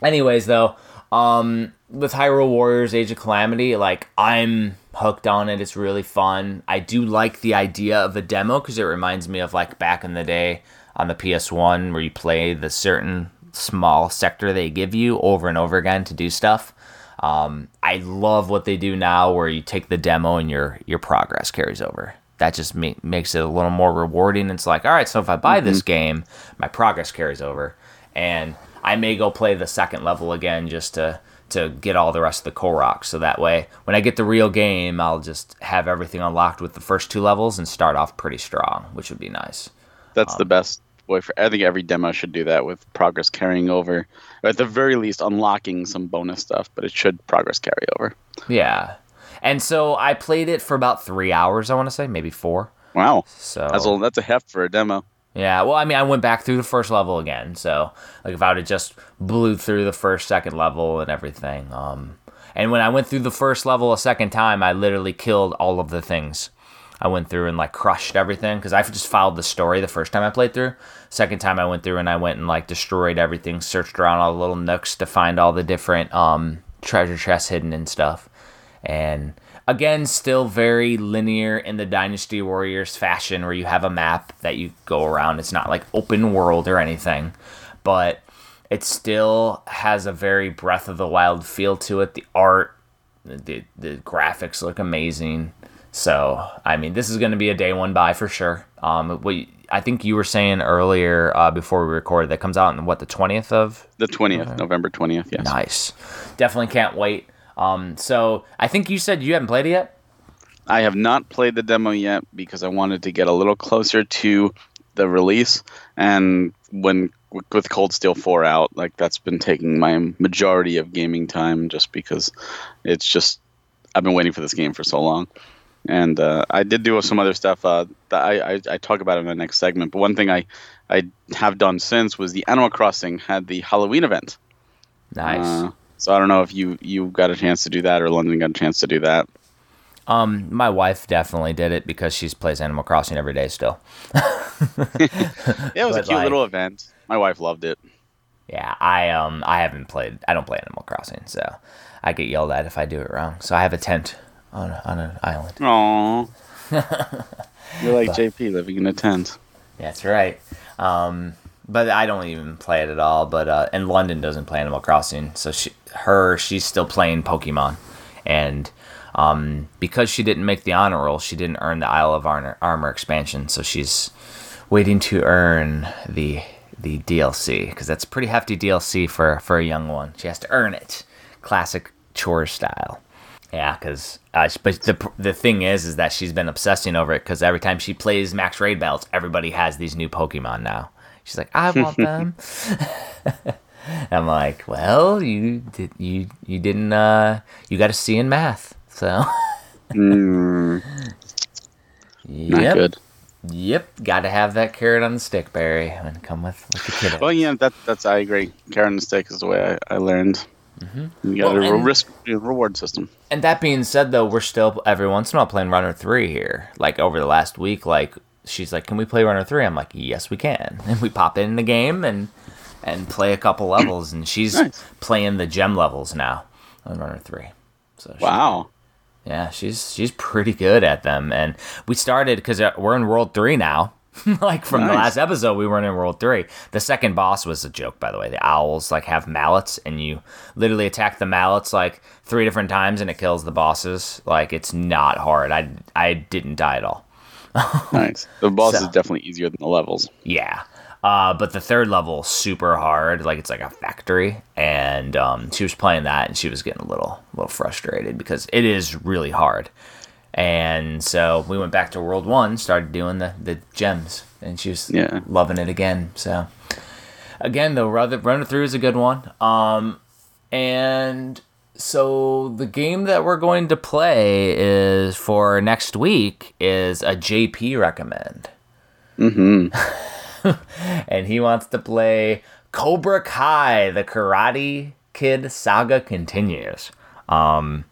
Speaker 2: anyways, though, um, with Hyrule Warriors: Age of Calamity, like I'm hooked on it. It's really fun. I do like the idea of a demo because it reminds me of like back in the day. on the PS1 where you play the certain small sector they give you over and over again to do stuff. Um, I love what they do now, where you take the demo and your your progress carries over. That just ma- makes it a little more rewarding. It's like, all right, so if I buy this game, my progress carries over, and I may go play the second level again just to to get all the rest of the Koroks. So that way, when I get the real game, I'll just have everything unlocked with the first two levels and start off pretty strong, which would be nice.
Speaker 3: That's the best way for. I think every demo should do that with progress carrying over, at the very least, unlocking some bonus stuff. But it should progress carry over.
Speaker 2: Yeah. And so I played it for about three hours, I want to say, maybe four.
Speaker 3: Wow,
Speaker 2: So
Speaker 3: that's a that's a heft for a demo.
Speaker 2: Yeah, well, I mean, I went back through the first level again. So, like, if I would have just blew through the first, second level and everything, um, and when I went through the first level a second time, I literally killed all of the things. I went through and like crushed everything because I just followed the story the first time I played through. Second time I went through and I went and like destroyed everything, searched around all the little nooks to find all the different um, treasure chests hidden and stuff. And again, still very linear in the Dynasty Warriors fashion, where you have a map that you go around. It's not like open world or anything, but it still has a very Breath of the Wild feel to it. The art, the the graphics look amazing. So, I mean, this is going to be a day one buy for sure. Um, we, I think you were saying earlier uh, before we recorded that comes out on what the twentieth of
Speaker 3: The twentieth, November twentieth. Yes.
Speaker 2: Nice. Definitely can't wait. Um, so I think you said you haven't played it yet.
Speaker 3: I have not played the demo yet because I wanted to get a little closer to the release. And when with Cold Steel 4 out, like that's been taking my majority of gaming time just because it's just I've been waiting for this game for so long. And uh, I did do some other stuff uh, that I, I, I talk about in the next segment. But one thing I, I have done since was the Animal Crossing had the Halloween event.
Speaker 2: Nice.
Speaker 3: Uh, so I don't know if you you got a chance to do that or London got a chance to do that.
Speaker 2: um, my wife definitely did it because she plays Animal Crossing every day still.
Speaker 3: Yeah, it was a cute
Speaker 2: like-
Speaker 3: little event. My wife loved it.
Speaker 2: Yeah, I um I haven't played. I don't play Animal Crossing, so I get yelled at if I do it wrong. So I have a tent on on an island.
Speaker 3: Aww. You're like JP living in a tent.
Speaker 2: That's right. Um, but I don't even play it at all. But uh, and London doesn't play Animal Crossing, so she, her, she's still playing Pokemon, and um, because she didn't make the honor roll, she didn't earn the Isle of Armor, Armor expansion. So she's waiting to earn the the DLC because that's pretty hefty DLC for for a young one. She has to earn it, classic chore style. Yeah, because uh, but the the thing is, is that she's been obsessing over it because every time she plays Max Raid Belts, everybody has these new Pokemon now. She's like, I want them. I'm like, well, you did you you didn't uh you got a C in math, so
Speaker 3: Mm, not good.
Speaker 2: yep, got to have that carrot on the stick, Barry, and come with with the kid.
Speaker 3: Well, yeah, that that's I agree. Carrot on the stick is the way I, I learned. Mm-hmm. You got
Speaker 2: Well,
Speaker 3: a
Speaker 2: and-
Speaker 3: risk reward system.
Speaker 2: And that being said, though, we're still every once in a while playing Runner Three here. Like over the last week, like she's like, "Can we play Runner 3? I'm like, "Yes, we can." And we pop in the game and and play a couple levels, and she's
Speaker 3: Nice.
Speaker 2: playing the gem levels now on Runner Three. So she-
Speaker 3: Wow.
Speaker 2: yeah, she's she's pretty good at them. And we started because uh, we're in World Three now. like from the last episode, we weren't in World Three. The second boss was a joke, by the way. The owls like have mallets, and you literally attack the mallets like three different times, and it kills the bosses. Like it's not hard. I I didn't die at all.
Speaker 3: Nice. The boss
Speaker 2: So-
Speaker 3: is definitely easier than the levels.
Speaker 2: Yeah. Uh, but the third level super hard, like it's like a factory, and um, she was playing that, and she was getting a little, little frustrated because it is really hard. And so we went back to World One, started doing the, the gems, and she was
Speaker 3: Yeah.
Speaker 2: loving it again. So again, though, Runner, Runner Three is a good one. Um, and so the game that we're going to play is for next week is a JP recommend
Speaker 3: Mm-hmm.
Speaker 2: and he wants to play Cobra Kai: The Karate Kid Saga continues. Um,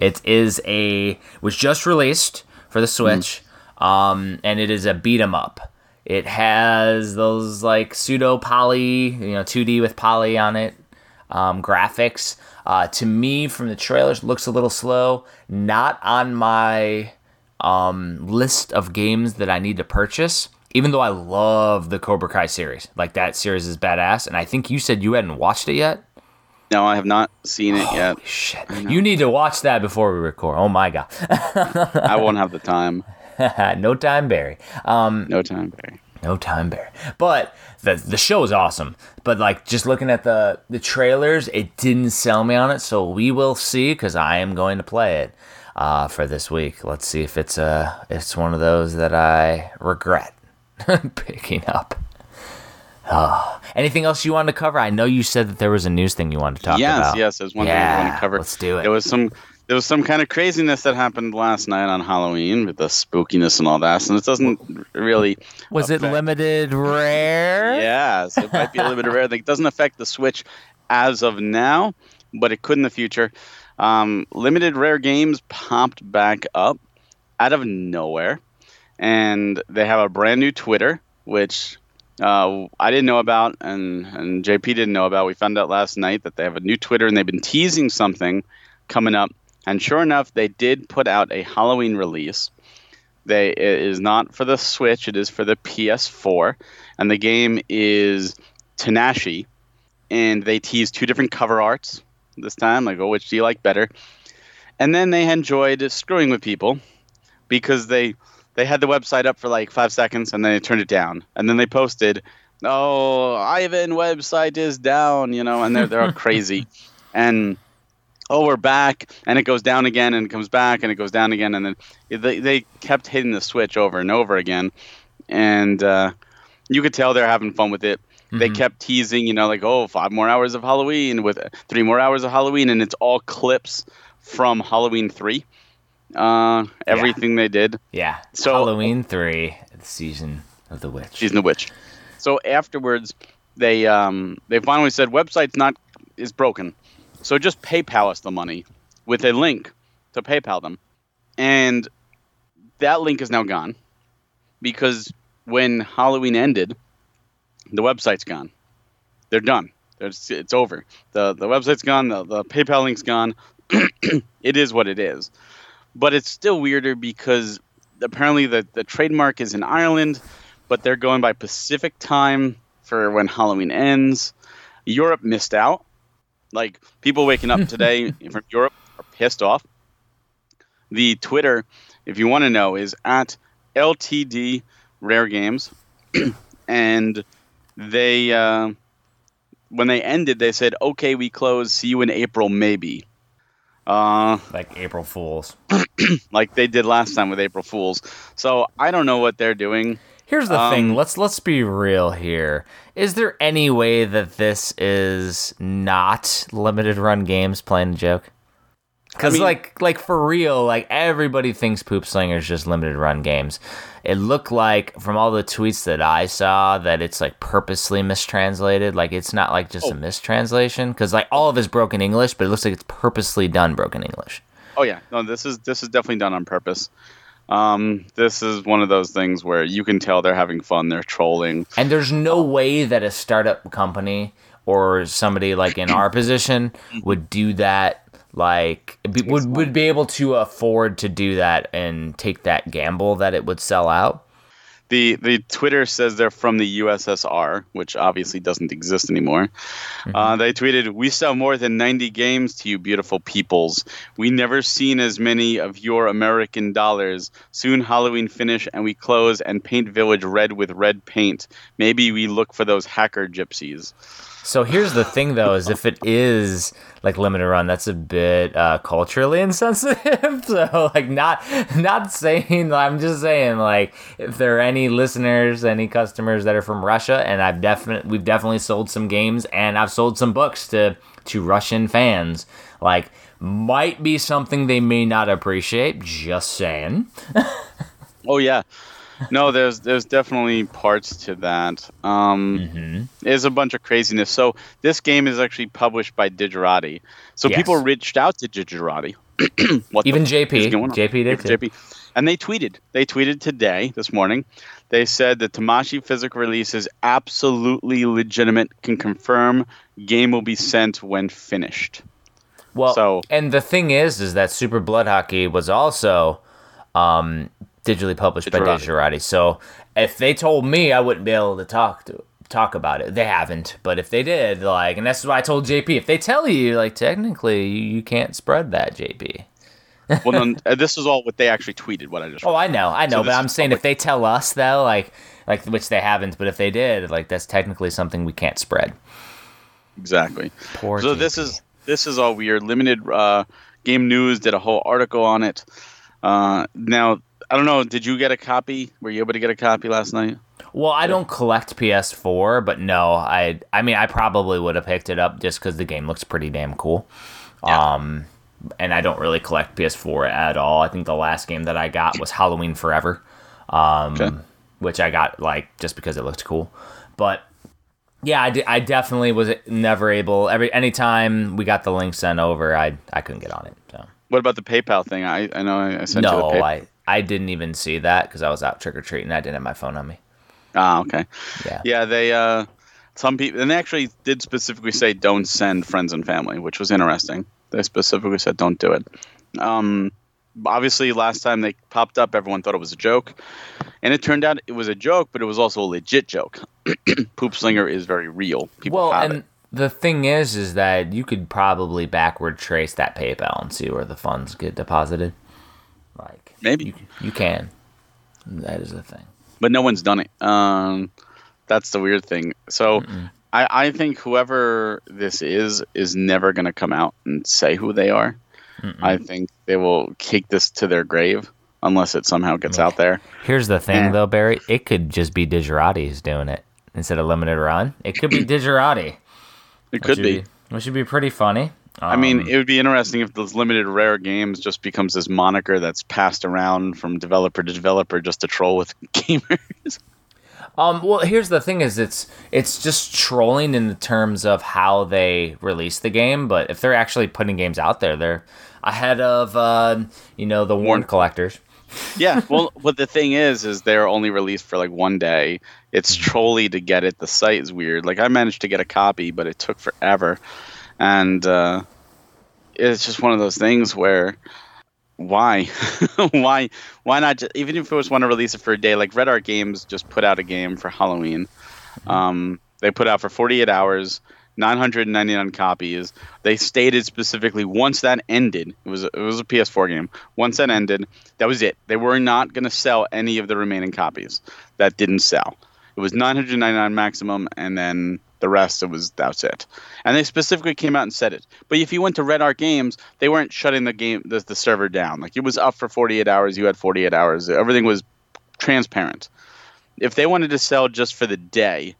Speaker 2: it is a was just released for the Switch, um, and it is a beat 'em up. It has those like pseudo poly, you know, 2D with poly on it um, graphics. Uh, to me, from the trailers, looks a little slow. Not on my um, list of games that I need to purchase. even though I love the Cobra Kai series, like that series is badass, and I think you said you hadn't watched it yet.
Speaker 3: No, I have not seen it yet.
Speaker 2: Shit! You need to watch that before we record. Oh my god,
Speaker 3: I won't have the time.
Speaker 2: no time, Barry. Um,
Speaker 3: No time, Barry.
Speaker 2: no time, Barry. But the the show is awesome. But like just looking at the the trailers, it didn't sell me on it. So we will see because I am going to play it uh, for this week. Let's see if it's uh it's one of those that I regret picking up. Oh. Anything else you wanted to cover? I know you said that there was a news thing you wanted to talk
Speaker 3: yes,
Speaker 2: about.
Speaker 3: yes, yes, there's one thing I want to cover.
Speaker 2: let's do it.
Speaker 3: There was some there was some kind of craziness that happened last night on Halloween with the spookiness and all that, and it doesn't really
Speaker 2: Was it limited rare?
Speaker 3: Yes, it might be a bit rare. It doesn't affect the Switch as of now, but it could in the future. Um, limited rare games popped back up out of nowhere, and they have a brand new Twitter, which uh, I didn't know about, and and JP didn't know about. We found out last night that they have a new Twitter, and they've been teasing something coming up. And sure enough, they did put out a Halloween release. They it is not for the Switch; it is for the PS4, and the game is Tamashii. And they teased two different cover arts this time. Like, oh, which do you like better? And then they enjoyed screwing with people because they they had the website up for like five seconds and then they turned it down. And then they posted, "Oh, Ivan website is down," you know, and they're they're all crazy. And oh, we're back, and it goes down again, and it comes back, and it goes down again, and then they they kept hitting the switch over and over again, and uh, you could tell they're having fun with it. They kept teasing, you know, like oh, five more hours of Halloween with three more hours of Halloween, and it's all clips from Halloween three. Uh, everything they did,
Speaker 2: Yeah.
Speaker 3: So-
Speaker 2: Halloween three, the season of the witch.
Speaker 3: season of the witch. So afterwards, they um, they finally said website's not is broken, so just PayPal us the money with a link to PayPal them, and that link is now gone because when Halloween ended, the website's gone. They're done. There's, it's over. the The website's gone. The, the PayPal link's gone. it is what it is, but it's still weirder because apparently the the trademark is in Ireland but they're going by Pacific time for when Halloween ends. Europe missed out. Like people waking up today from Europe are pissed off. The Twitter, if you want to know, is at LTD Rare Games, and they uh, when they ended, they said, "Okay, we close. See you in April, maybe." Uh,
Speaker 2: like April Fools.
Speaker 3: like they did last time with April Fools. So I don't know what they're doing.
Speaker 2: Here's the
Speaker 3: Um,
Speaker 2: thing. Let's let's be real here. Is there any way that this is not limited run games playing a joke? Because
Speaker 3: mean-
Speaker 2: like like for real, like everybody thinks Poop Slingers just limited run games. It looked like from all the tweets that I saw that it's like purposely mistranslated. Like it's not like just a
Speaker 3: Oh.
Speaker 2: mistranslation because like all of it's broken English, but it looks like it's purposely done broken English.
Speaker 3: Oh yeah, no, this is this is definitely done on purpose. Um, this is one of those things where you can tell they're having fun, they're trolling.
Speaker 2: And there's no way that a startup company or somebody like in our position would do that. Like be, would would be able to afford to do that and take that gamble that it would sell out.
Speaker 3: The the Twitter says they're from the USSR, which obviously doesn't exist anymore. Uh, they tweeted, "We sell more than 90 games to you, beautiful peoples. We never seen as many of your American dollars. Soon Halloween finish and we close and paint village red with red paint. Maybe we look for those hacker gypsies."
Speaker 2: So here's the thing, though, is if it is like limited run, that's a bit uh, culturally insensitive. so like, not not saying. I'm just saying, like, if there are any listeners, any customers that are from Russia, and I've definitely we've definitely sold some games, and I've sold some books to to Russian fans. Like, might be something they may not appreciate. Just saying.
Speaker 3: Oh yeah, no, there's there's definitely parts to that. Um, There's a bunch of craziness. So this game is actually published by Digerati. So
Speaker 2: Yes.
Speaker 3: people reached out to Digerati. what
Speaker 2: Even JP.
Speaker 3: is going on?
Speaker 2: JP did
Speaker 3: Even. JP. And they tweeted. They tweeted today, this morning. They said the Tamashii physical release is absolutely legitimate. Can confirm game will be sent when finished.
Speaker 2: Well,
Speaker 3: So-
Speaker 2: and the thing is, is that Super Blood Hockey was also um, digitally published by.
Speaker 3: Digerati.
Speaker 2: So if they told me, I wouldn't be able to talk to talk about it. They haven't, but if they did, like, and that's why I told JP, if they tell you, like, technically, you, you can't spread that, JP.
Speaker 3: well, then, uh, this is all what they actually tweeted. What I just.
Speaker 2: Oh, I know, I know,
Speaker 3: So
Speaker 2: but I'm saying
Speaker 3: public.
Speaker 2: if they tell us though, like, like which they haven't, but if they did, like, that's technically something we can't spread.
Speaker 3: exactly.
Speaker 2: Poor
Speaker 3: So
Speaker 2: JP.
Speaker 3: this is this is all weird. Limited uh, Game News did a whole article on it. Uh, now I don't know. Did you get a copy? Were you able to get a copy last night?
Speaker 2: Well, I don't collect PS4, but no, I I mean I probably would have picked it up just because the game looks pretty damn cool.
Speaker 3: Yeah.
Speaker 2: Um, and I don't really collect PS4 at all. I think the last game that I got was Halloween Forever, um,
Speaker 3: Okay.
Speaker 2: which I got like just because it looked cool. But yeah, I—I definitely was never able. Every anytime we got the link sent over, I I couldn't get on it. So
Speaker 3: What about the PayPal thing? I, I know I I sent you the
Speaker 2: no,
Speaker 3: PayPal.
Speaker 2: I I didn't even see that because I was out trick or treating. I didn't have my phone on me.
Speaker 3: Ah, okay.
Speaker 2: Yeah.
Speaker 3: Yeah, they uh, some people and they actually did specifically say don't send friends and family, which was interesting. They specifically said don't do it. Um, obviously, last time they popped up, everyone thought it was a joke, and it turned out it was a joke, but it was also a legit joke. Poop Slinger is very real. People
Speaker 2: well, and
Speaker 3: it.
Speaker 2: the thing is, is that you could probably backward trace that PayPal and see where the funds get deposited.
Speaker 3: Maybe.
Speaker 2: you, you can. That is the thing.
Speaker 3: but no one's done it. Um, that's the weird thing. So I, I think whoever this is is never going to come out and say who they are. I think they will kick this to their grave unless it somehow gets out there.
Speaker 2: Here's the thing,
Speaker 3: Yeah.
Speaker 2: though, Barry. It could just be Digerati who's doing it instead of limited run. It could be Digerati.
Speaker 3: It could
Speaker 2: would
Speaker 3: be.
Speaker 2: Which would be pretty funny.
Speaker 3: I mean,
Speaker 2: Um,
Speaker 3: it would be interesting if those limited rare games just becomes this moniker that's passed around from developer to developer just to troll with gamers.
Speaker 2: Um, well, here's the thing: is it's it's just trolling in the terms of how they release the game. But if they're actually putting games out there, they're ahead of uh, you know the warrant collectors.
Speaker 3: yeah, well, what the thing is, is they're only released for like one day. It's
Speaker 2: Mm-hmm.
Speaker 3: trolly to get it. The site is weird. Like I managed to get a copy, but it took forever, and uh, it's just one of those things where why, why, why not? Just, even if it was want to release it for a day, like Red Art Games just put out a game for Halloween. Um, they put out for 48 hours. 999 copies. They stated specifically once that ended, it was it was a PS4 game. Once that ended, that was it. They were not going to sell any of the remaining copies that didn't sell. It was 999 maximum, and then the rest it was that's it. And they specifically came out and said it. But if you went to Red Art Games, they weren't shutting the game the, the server down. Like it was up for 48 hours. You had 48 hours. Everything was transparent. If they wanted to sell just for the day,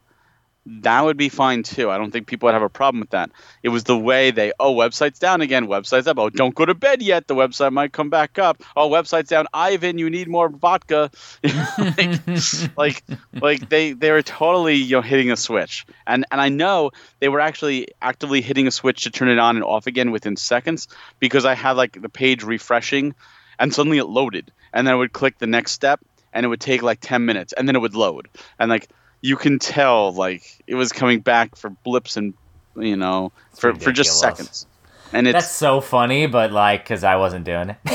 Speaker 3: that would be fine too. I don't think people would have a problem with that. It was the way they, oh, website's down again, website's up. Oh, don't go to bed yet. The website might come back up. Oh, website's down. Ivan, you need more vodka. like, like, like they they were totally you know hitting a switch, and and I know they were actually actively hitting a switch to turn it on and off again within seconds because I had like the page refreshing, and suddenly it loaded, and then I would click the next step, and it would take like ten minutes, and then it would load, and like you can tell like it was coming back for blips and you know for for just seconds, and it's
Speaker 2: That's so funny, but like, cause I wasn't doing it.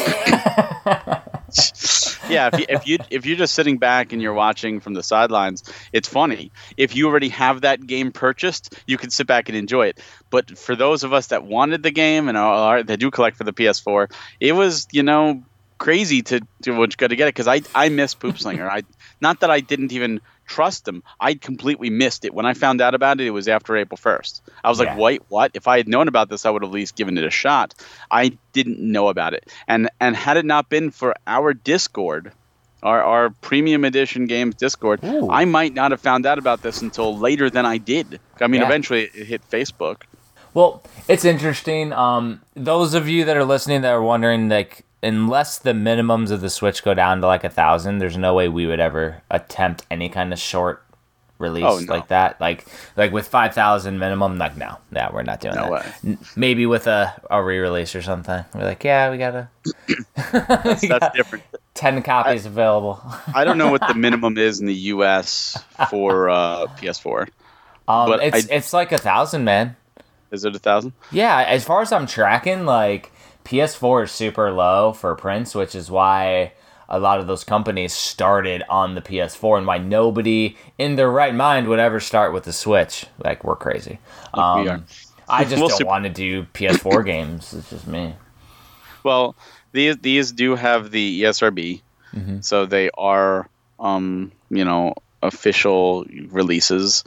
Speaker 3: yeah, if you, if you if you're just sitting back and you're watching from the sidelines, it's funny. If you already have that game purchased, you can sit back and enjoy it. But for those of us that wanted the game and are, that do collect for the PS4, it was you know crazy to to go to get it because I I miss Poop Slinger. I not that I didn't even trust them. I completely missed it when I found out about it. It was after April first. I was
Speaker 2: Yeah.
Speaker 3: like, wait, what? If I had known about this, I would have at least given it a shot. I didn't know about it, and and had it not been for our Discord. Our, our premium edition games Discord,
Speaker 2: Ooh.
Speaker 3: I might not have found out about this until later than I did. I mean,
Speaker 2: Yeah.
Speaker 3: eventually it hit Facebook.
Speaker 2: Well, it's interesting. Um, those of you that are listening that are wondering, like, unless the minimums of the Switch go down to like a thousand, there's no way we would ever attempt any kind of short release
Speaker 3: Oh, no.
Speaker 2: like that. Like, like with five thousand minimum, like, no, yeah, we're not doing
Speaker 3: No
Speaker 2: that.
Speaker 3: way.
Speaker 2: N- Maybe with a, a re-release or something. We're like, yeah, we gotta
Speaker 3: That's, that's different.
Speaker 2: ten copies available.
Speaker 3: I don't know what the minimum is in the U.S. for uh, PS4.
Speaker 2: Um,
Speaker 3: But
Speaker 2: it's
Speaker 3: I-
Speaker 2: it's like a thousand, man.
Speaker 3: Is it a thousand?
Speaker 2: Yeah, as far as I'm tracking, like PS4 is super low for prints, which is why a lot of those companies started on the PS4 and why nobody in their right mind would ever start with the Switch. Like we're crazy.
Speaker 3: Like we are.
Speaker 2: Um, I just
Speaker 3: We'll
Speaker 2: don't
Speaker 3: see-
Speaker 2: want to do PS4 games. It's just me.
Speaker 3: Well, these these do have the ESRB,
Speaker 2: Mhm.
Speaker 3: so they are um, you know official releases.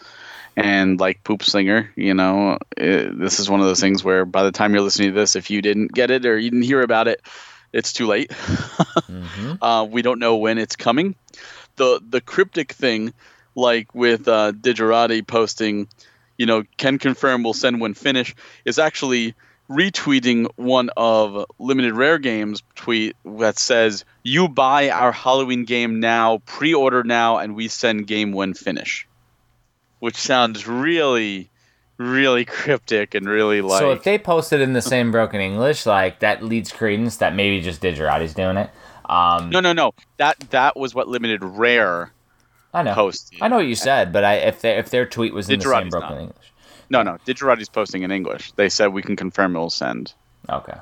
Speaker 3: And like Poop Slinger, you know, eh, this is one of those things where by the time you're listening to this, if you didn't get it or you didn't hear about it, it's too late.
Speaker 2: hmm
Speaker 3: Uh, we don't know when it's coming. The the cryptic thing, like with uh, Digerati posting, you know, can confirm we'll send when finish, is actually retweeting one of limited rare games tweet that says you buy our Halloween game now, pre-order now, and we send game when finish, which sounds really, really cryptic and really like.
Speaker 2: so if they posted in the same broken English, like that leads credence that maybe just Digerati's doing it. Um,
Speaker 3: no, no, no. That that was what limited rare
Speaker 2: I know.
Speaker 3: posted.
Speaker 2: I know what you said, but I if they, if their tweet was in the same broken
Speaker 3: not.
Speaker 2: English.
Speaker 3: No, no. Digerati's posting in English. They said we can confirm it will send.
Speaker 2: Okay.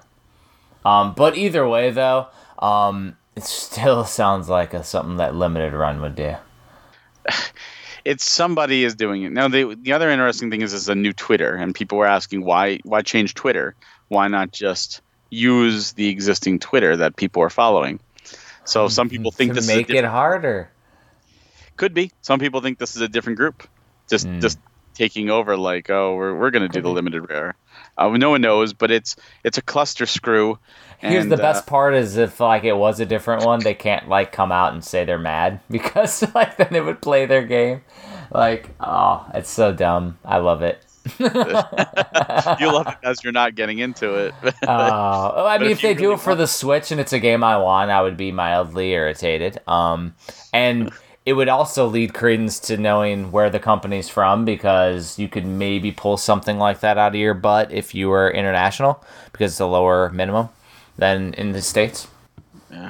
Speaker 2: Um, but either way, though, um, it still sounds like a, something that limited run would do.
Speaker 3: It's somebody is doing it now. The the other interesting thing is it's a new Twitter, and people were asking why why change Twitter? Why not just use the existing Twitter that people are following? So some people think
Speaker 2: to
Speaker 3: this
Speaker 2: make
Speaker 3: is a
Speaker 2: it harder.
Speaker 3: could be. Some people think this is a different group, just
Speaker 2: Hmm.
Speaker 3: just taking over. Like, oh, we're we're gonna do the limited rare. Uh, no one knows, but it's it's a cluster screw.
Speaker 2: Here's
Speaker 3: and,
Speaker 2: the
Speaker 3: uh,
Speaker 2: best part: is if like it was a different one, they can't like come out and say they're mad because like then it would play their game. Like, oh, it's so dumb. I love it.
Speaker 3: you love it as you're not getting into it.
Speaker 2: Uh, oh, I mean,
Speaker 3: if
Speaker 2: if they do
Speaker 3: really
Speaker 2: it for the Switch and it's a game I want, I would be mildly irritated. Um, and it would also lead credence to knowing where the company's from because you could maybe pull something like that out of your butt if you were international because it's a lower minimum than in the states.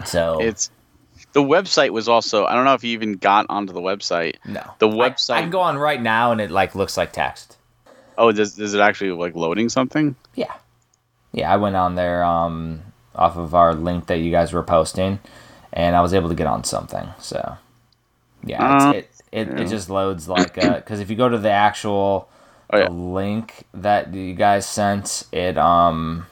Speaker 2: So
Speaker 3: it's the website was also. I don't know if you even got onto the website.
Speaker 2: no,
Speaker 3: the
Speaker 2: I-
Speaker 3: website-
Speaker 2: I, can go on right now and it like looks like text.
Speaker 3: Oh, does is it actually like loading something?
Speaker 2: Yeah. Yeah, I went on there um, off of our link that you guys were posting, and I was able to get on something. So, yeah,
Speaker 3: Uh,
Speaker 2: it's, it, it, it just loads like because if you go to the actual
Speaker 3: Oh, yeah.
Speaker 2: link that you guys sent, it um,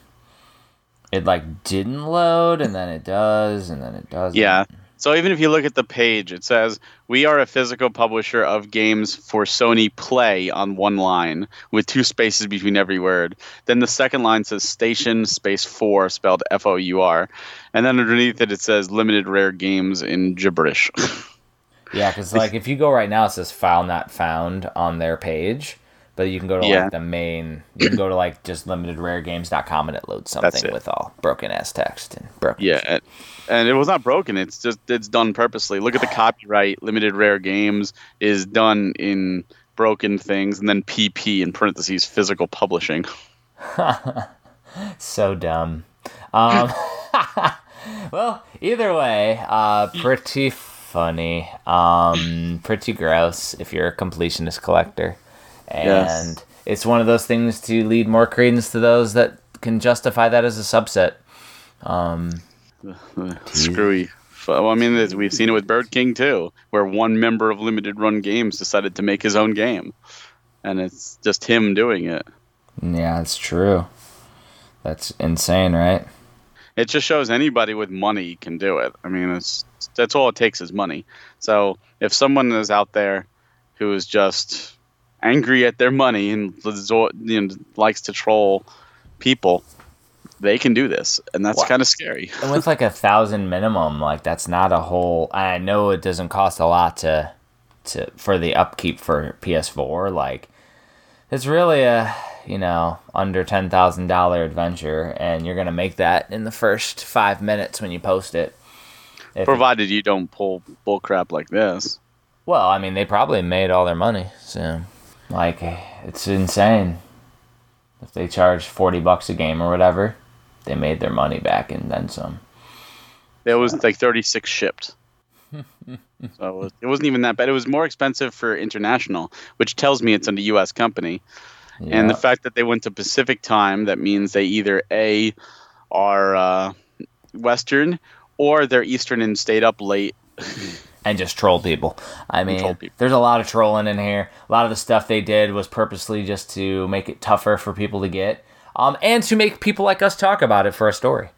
Speaker 2: it like didn't load, and then it does, and then it does.
Speaker 3: Yeah. So even if you look at the page, it says we are a physical publisher of games for Sony Play on one line with two spaces between every word. Then the second line says Station Space Four spelled F O U R, and then underneath it it says limited rare games in gibberish.
Speaker 2: Yeah, because like if you go right now, it says file not found on their page, but you can go to
Speaker 3: Yeah.
Speaker 2: like the main. You can go to like just limitedraregames.com and it loads something
Speaker 3: it.
Speaker 2: with all broken ass text and broken.
Speaker 3: yeah, and, and it was not broken. It's just it's done purposely. Look at the copyright. Limited rare games is done in broken things, and then PP in parentheses physical publishing.
Speaker 2: so dumb. Um, well, either way, uh, pretty funny. Um, pretty gross if you're a completionist collector, and
Speaker 3: Yes.
Speaker 2: it's one of those things to lead more credence to those that can justify that as a subset. Um,
Speaker 3: Screwy. Well, I mean, we've seen it with Bird King too, where one member of Limited Run Games decided to make his own game, and it's just him doing it.
Speaker 2: yeah, it's true. That's insane, right?
Speaker 3: It just shows anybody with money can do it. I mean, it's that's all it takes is money. So if someone is out there who is just angry at their money and you know, likes to troll people, they can do this, and that's
Speaker 2: Well-
Speaker 3: kind of scary.
Speaker 2: And with like a thousand minimum, like that's not a whole. I know it doesn't cost a lot to, to for the upkeep for PS4. Like, it's really a you know under ten thousand dollar adventure, and you're gonna make that in the first five minutes when you post it. If
Speaker 3: Provided you don't pull bull crap like this.
Speaker 2: well, I mean, they probably made all their money, so like it's insane. If they charge forty bucks a game or whatever, they made their money back and then some.
Speaker 3: There was like 36 shipped. so it, was, it wasn't even that bad. It was more expensive for international, which tells me it's a U.S. company. And the fact that they went to Pacific time, that means they either A, are uh, Western, or they're Eastern and stayed up late.
Speaker 2: and just troll people. I mean,
Speaker 3: people.
Speaker 2: there's a lot of trolling in here. A lot of the stuff they did was purposely just to make it tougher for people to get, um, and to make people like us talk about it for a story.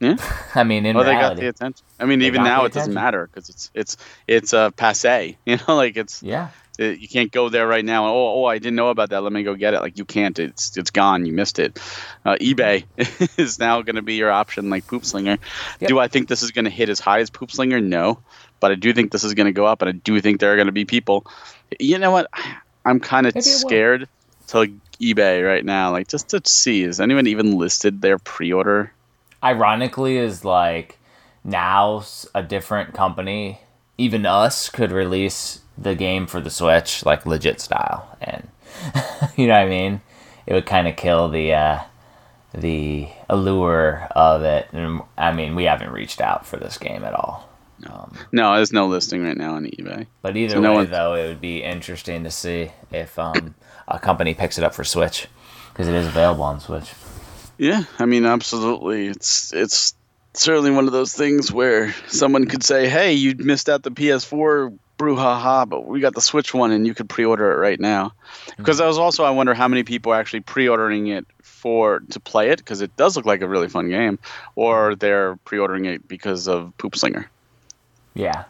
Speaker 3: Yeah.
Speaker 2: I mean, in
Speaker 3: well, they got the attention. I mean, even now it doesn't matter because it's it's it's uh, passe. You know, like it's
Speaker 2: yeah,
Speaker 3: it, you can't go there right now. Oh, oh, I didn't know about that. Let me go get it. Like you can't. It's it's gone. You missed it. Uh, eBay is now going to be your option, like Poop Slinger.
Speaker 2: Yep.
Speaker 3: Do I think this is going to hit as high as Poop Slinger? No, but I do think this is going to go up, and I do think there are going to be people. You know what? I'm kind of
Speaker 2: Maybe it will.
Speaker 3: scared to eBay right now, like just to see is anyone even listed their pre-order?
Speaker 2: ironically, is like now a different company, even us, could release the game for the Switch like legit style, and you know what I mean. It would kind of kill the uh, the allure of it. And, I mean, we haven't reached out for this game at all. Um,
Speaker 3: No, there's no listing right now on eBay.
Speaker 2: But either
Speaker 3: So no
Speaker 2: way, though, it would be interesting to see if um, a company picks it up for Switch because it is available on Switch.
Speaker 3: Yeah, I mean, absolutely. It's it's certainly one of those things where someone could say, "Hey, you missed out the PS4 brouhaha, but we got the Switch one, and you could pre-order it right now." Because I was also, I wonder how many people are actually pre-ordering it for to play it because it does look like a really fun game, or they're pre-ordering it because of Poop Slinger.
Speaker 2: Yeah.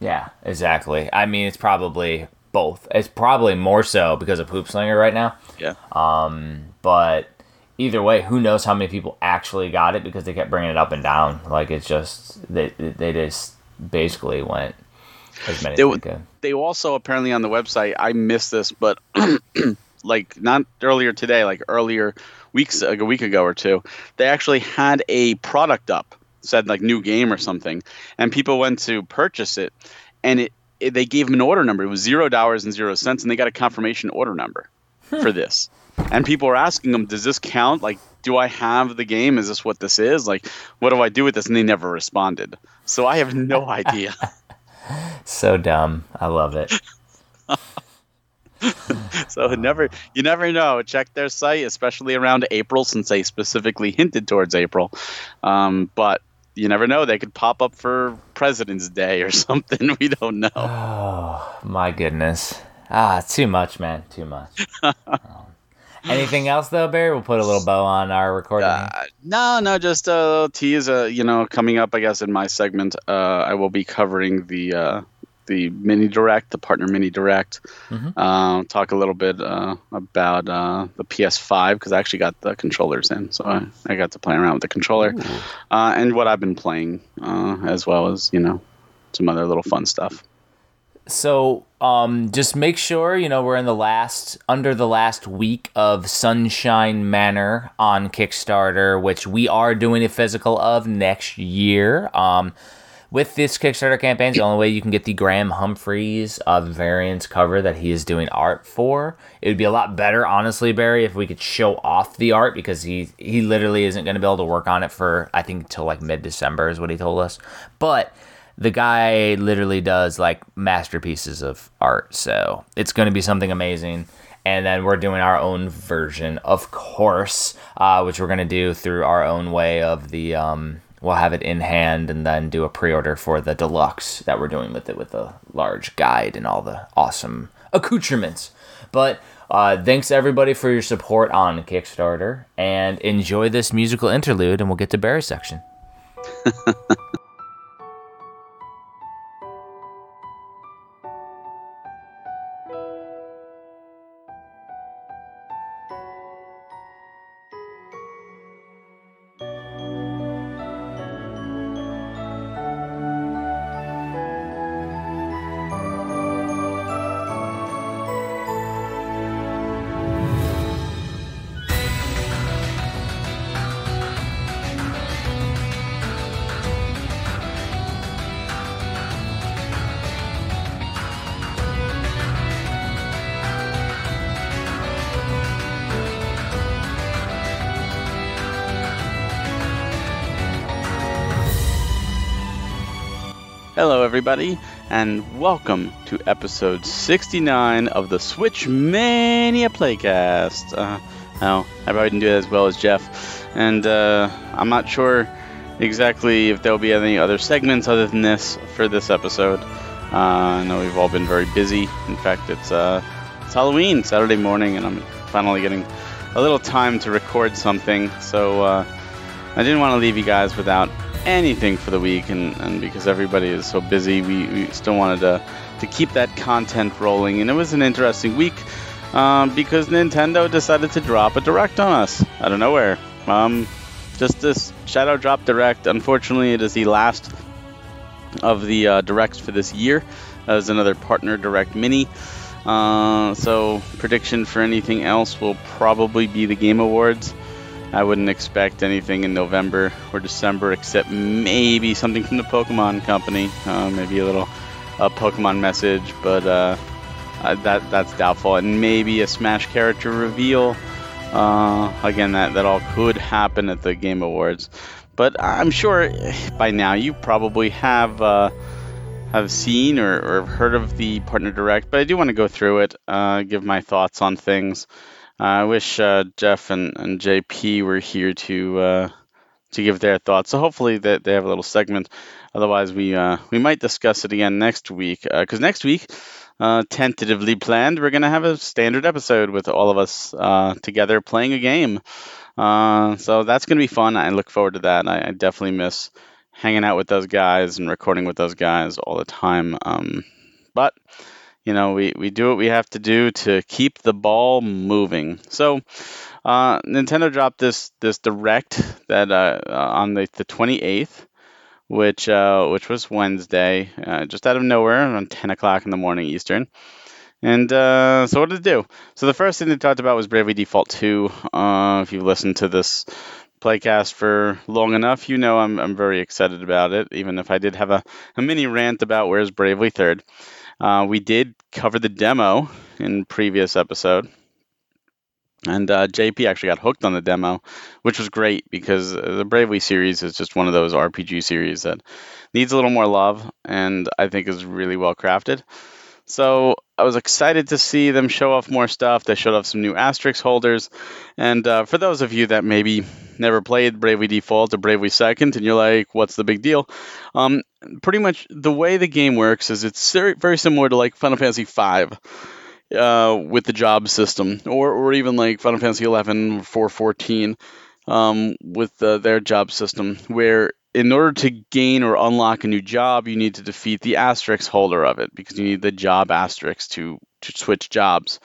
Speaker 2: Yeah, exactly. I mean, it's probably both. It's probably more so because of Poop Slinger right now.
Speaker 3: Yeah.
Speaker 2: Um, but either way, who knows how many people actually got it because they kept bringing it up and down. Like it's just they they just basically went as many
Speaker 3: They
Speaker 2: as they could.
Speaker 3: they also apparently on the website i missed this but like not earlier today like earlier weeks like a week ago or two they actually had a product up said like new game or something and people went to purchase it and it, it they gave them an order number. It was zero dollars and zero cents and they got a confirmation order number for this. And people were asking them does this count? Like do i have the game? Is this what this is? Like what do i do with this? And they never responded. So i have no idea
Speaker 2: So dumb. I love it.
Speaker 3: So never, you never know. Check their site, especially around April, since they specifically hinted towards April. Um, but you never know; they could pop up for President's Day or something. We don't know.
Speaker 2: Oh my goodness. Ah, too much, man. Too much. Um, anything else though, Barry? We'll put a little bow on our recording.
Speaker 3: Uh, no, no, just uh, tease. Uh, you know, coming up, I guess in my segment, uh, I will be covering the uh, the mini direct, the partner mini direct.
Speaker 2: Mhm.
Speaker 3: Uh, talk a little bit uh, about uh, the PS5 because I actually got the controllers in, so I, I got to play around with the controller uh, and what I've been playing, uh, as well as you know some other little fun stuff.
Speaker 2: So, um, just make sure you know we're in the last under the last week of Sunshine Manor on Kickstarter, which we are doing a physical of next year. Um, with this Kickstarter campaign, the only way you can get the Graham Humphreys uh, variants cover that he is doing art for. It would be a lot better, honestly, Barry, if we could show off the art because he he literally isn't going to be able to work on it for I think until like mid December is what he told us. But the guy literally does like masterpieces of art, so it's going to be something amazing. And then we're doing our own version, of course, uh, which we're going to do through our own way of the. Um, we'll have it in hand and then do a pre-order for the deluxe that we're doing with it with a large guide and all the awesome accoutrements. But uh, thanks everybody for your support on Kickstarter and enjoy this musical interlude, and we'll get to Barry's section.
Speaker 3: everybody, and welcome to episode 69 of the Switch Mania Playcast. Uh, no, I probably didn't do that as well as Jeff, and uh, I'm not sure exactly if there'll be any other segments other than this for this episode. Uh, I know we've all been very busy. In fact, it's uh, it's Halloween Saturday morning, and I'm finally getting a little time to record something. So uh, I didn't want to leave you guys without anything for the week, and, and because everybody is so busy, we, we still wanted to to keep that content rolling. And it was an interesting week um, because Nintendo decided to drop a direct on us out of nowhere. Um, just this Shadow Drop Direct. Unfortunately, it is the last of the uh, directs for this year. As another partner direct mini. Uh, so prediction for anything else will probably be the Game Awards. I wouldn't expect anything in November or December except maybe something from the Pokemon Company, uh, maybe a little a Pokemon message, but uh, that that's doubtful, and maybe a Smash character reveal. Uh, again, that that all could happen at the Game Awards, but I'm sure by now you probably have uh, have seen or, or, heard of the Partner Direct. But I do want to go through it, uh, give my thoughts on things. Uh, I wish uh, Jeff and, and JP were here to uh, to give their thoughts. So hopefully that they have a little segment. Otherwise, we uh, we might discuss it again next week. Because uh, next week, uh, tentatively planned, we're gonna have a standard episode with all of us together playing a game. so that's gonna be fun. I look forward to that. I, I, definitely miss hanging out with those guys and recording with those guys all the time. Um, but you know, we, we do what we have to do to keep the ball moving. So, uh, Nintendo dropped this this direct that uh, uh on the, the 28th, which uh, which was Wednesday, uh, just out of nowhere, around 10 o'clock in the morning Eastern. And uh, so, what did it do? So, the first thing they talked about was Bravely Default 2. if you've listened to this playcast for long enough, you know I'm, I'm very excited about it, even if I did have a, a mini rant about where's Bravely Third. Uh, we did cover the demo in previous episode. And uh, JP actually got hooked on the demo, which was great because the Bravely series is just one of those RPG series that needs a little more love and I think is really well crafted. So I was excited to see them show off more stuff. They showed off some new asterisk holders. And uh, for those of you that maybe never played Bravely Default or Bravely Second, and you're like, what's the big deal? Um, pretty much the way the game works is it's very, similar to like Final Fantasy V. Uh, with the job system, or, or even like Final Fantasy 11 or 414 um, with uh, their job system, where in order to gain or unlock a new job, you need to defeat the asterisk holder of it because you need the job asterisk to, to switch jobs.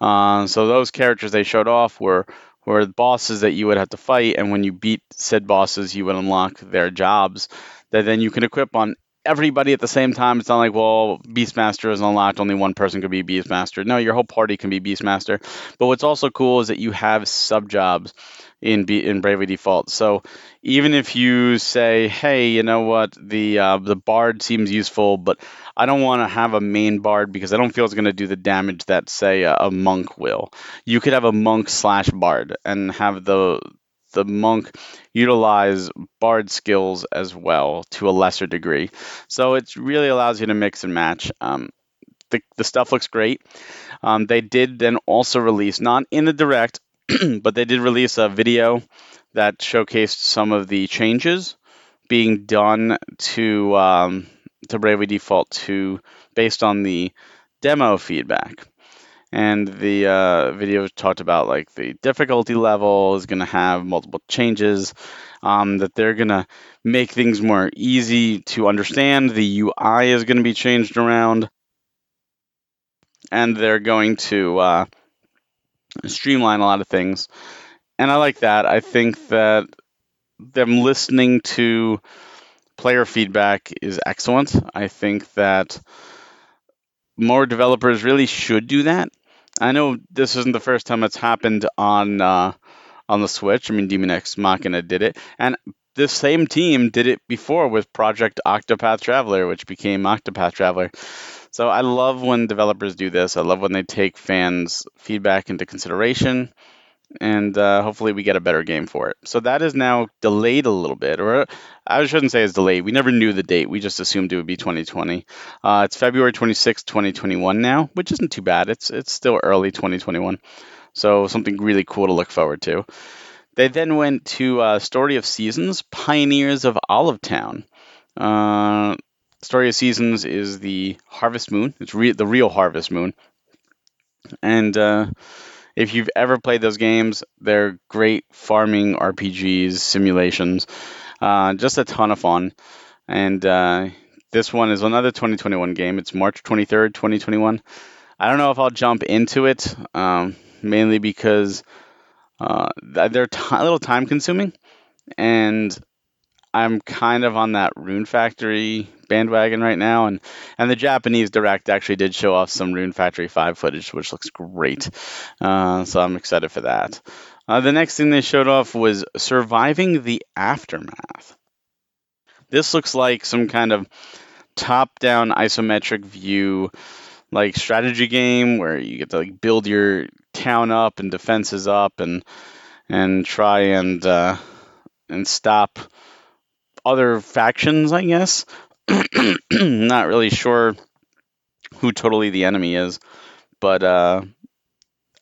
Speaker 3: Uh, so those characters they showed off were were bosses that you would have to fight, and when you beat said bosses, you would unlock their jobs that then you can equip on everybody at the same time. It's not like, well, Beastmaster is unlocked, only one person could be Beastmaster. No, your whole party can be Beastmaster. But what's also cool is that you have sub jobs in B- in Bravely Default. So even if you say, hey, you know what, the uh, the Bard seems useful, but I don't want to have a main Bard because I don't feel it's going to do the damage that say a, a monk will. You could have a monk slash Bard and have the the monk utilize bard skills as well to a lesser degree. So it really allows you to mix and match. Um, the, the stuff looks great. Um, they did then also release, not in the direct, but they did release a video that showcased some of the changes being done to um, to Bravely Default 2 based on the demo feedback. And the uh, video talked about like the difficulty level is going to have multiple changes um, that they're going to make things more easy to understand the ui is going to be changed around and they're going to uh, streamline a lot of things. And i like that. I think that them listening to player feedback is excellent. I think that more developers really should do that. I know this isn't the first time it's happened on uh, on the Switch. I mean, Demon X Machina did it, and this same team did it before with Project Octopath Traveler, which became Octopath Traveler. So I love when developers do this. I love when they take fans' feedback into consideration and uh, hopefully we get a better game for it. So that is now delayed a little bit, or I shouldn't say it's delayed. We never knew the date. We just assumed it would be 2020. Uh, it's February 26, 2021 now, which isn't too bad. It's it's still early 2021, so something really cool to look forward to. They then went to uh, Story of Seasons, Pioneers of Olive Town. Uh, Story of Seasons is the Harvest Moon. It's re- the real Harvest Moon. And uh, if you've ever played those games, they're great farming RPGs, simulations, uh, just a ton of fun. And uh, this one is another 2021 game. It's March 23rd, 2021. I don't know if I'll jump into it, um, mainly because uh, they're t- a little time consuming. And I'm kind of on that Rune Factory bandwagon right now, and and the Japanese direct actually did show off some Rune Factory Five footage, which looks great. Uh, so I'm excited for that. Uh, the next thing they showed off was surviving the aftermath. This looks like some kind of top-down isometric view, like strategy game where you get to like build your town up and defenses up and and try and uh, and stop other factions, I guess. not really sure who totally the enemy is, but uh,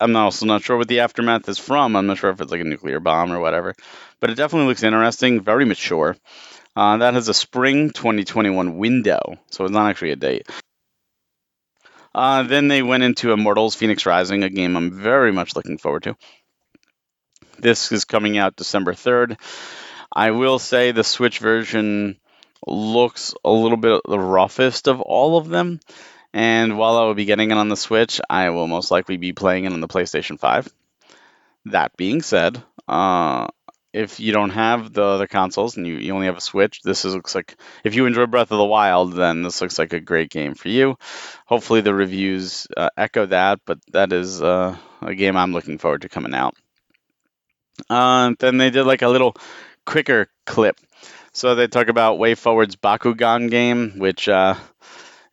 Speaker 3: I'm also not sure what the aftermath is from. I'm not sure if it's like a nuclear bomb or whatever, but it definitely looks interesting, very mature. Uh, that has a spring 2021 window, so it's not actually a date. Uh, then they went into Immortals Phoenix Rising, a game I'm very much looking forward to. This is coming out December 3rd. I will say the Switch version looks a little bit the roughest of all of them. And while I will be getting it on the Switch, I will most likely be playing it on the PlayStation 5. That being said, uh, if you don't have the other consoles and you, you only have a Switch, this is, looks like if you enjoy Breath of the Wild, then this looks like a great game for you. Hopefully, the reviews uh, echo that, but that is uh, a game I'm looking forward to coming out. Uh, then they did like a little quicker clip. So they talk about WayForward's Bakugan game, which uh,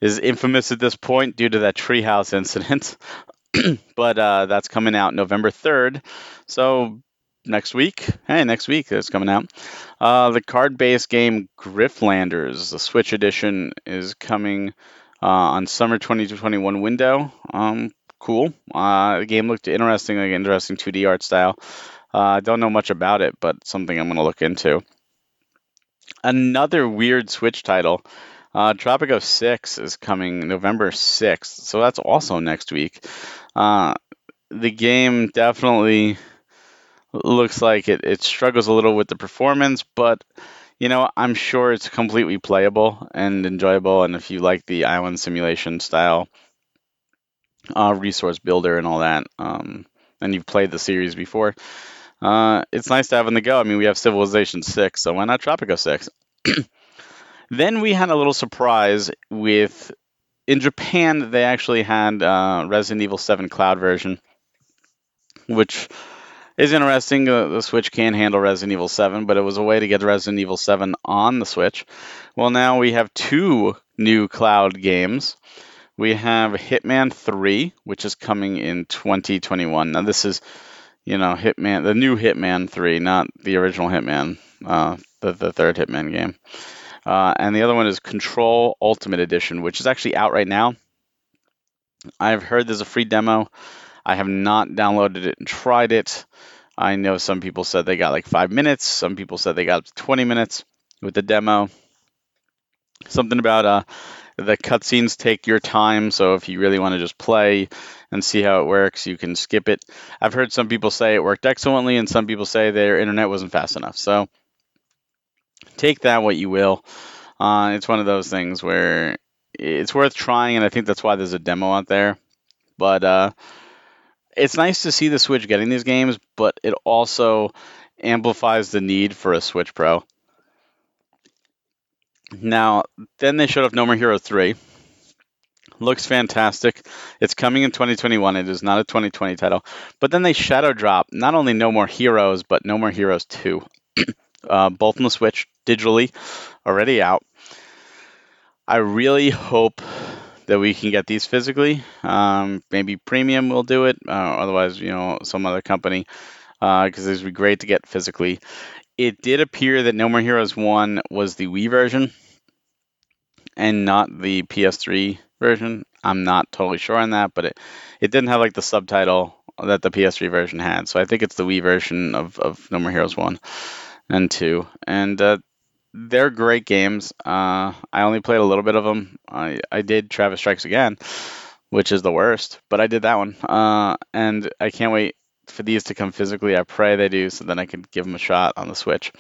Speaker 3: is infamous at this point due to that treehouse incident. but uh, that's coming out November 3rd. So next week, hey, next week it's coming out. Uh, the card-based game Griftlanders, the Switch edition, is coming uh, on summer 2021 window. Um, cool. Uh, the game looked interesting, like interesting 2D art style. Uh, I don't know much about it, but something I'm going to look into. Another weird Switch title, uh, Tropico 6 is coming November 6th, so that's also next week. Uh, the game definitely looks like it, it struggles a little with the performance, but you know, I'm sure it's completely playable and enjoyable. And if you like the island simulation style, uh, resource builder, and all that, um, and you've played the series before, uh, it's nice to have on the go. I mean, we have Civilization 6, so why not Tropico 6? then we had a little surprise with. In Japan, they actually had uh, Resident Evil 7 Cloud version, which is interesting. The Switch can handle Resident Evil 7, but it was a way to get Resident Evil 7 on the Switch. Well, now we have two new Cloud games. We have Hitman 3, which is coming in 2021. Now, this is you know, Hitman, the new Hitman 3, not the original Hitman, uh, the, the third Hitman game. Uh, and the other one is Control Ultimate Edition, which is actually out right now. I've heard there's a free demo. I have not downloaded it and tried it. I know some people said they got like five minutes. Some people said they got 20 minutes with the demo. Something about uh, the cutscenes take your time, so if you really want to just play and see how it works, you can skip it. I've heard some people say it worked excellently, and some people say their internet wasn't fast enough. So take that what you will. Uh, it's one of those things where it's worth trying, and I think that's why there's a demo out there. But uh, it's nice to see the Switch getting these games, but it also amplifies the need for a Switch Pro. Now, then they showed off No More Hero 3. Looks fantastic. It's coming in 2021. It is not a 2020 title. But then they shadow drop not only No More Heroes, but No More Heroes 2. uh, both on the Switch, digitally, already out. I really hope that we can get these physically. Um, maybe Premium will do it. Uh, otherwise, you know, some other company. Because uh, would be great to get physically it did appear that No More Heroes 1 was the Wii version and not the PS3 version. I'm not totally sure on that, but it, it didn't have like the subtitle that the PS3 version had. So I think it's the Wii version of, of No More Heroes 1 and 2. And uh, they're great games. Uh, I only played a little bit of them. I, I did Travis Strikes Again, which is the worst, but I did that one. Uh, and I can't wait for these to come physically. I pray they do, so then I can give them a shot on the Switch.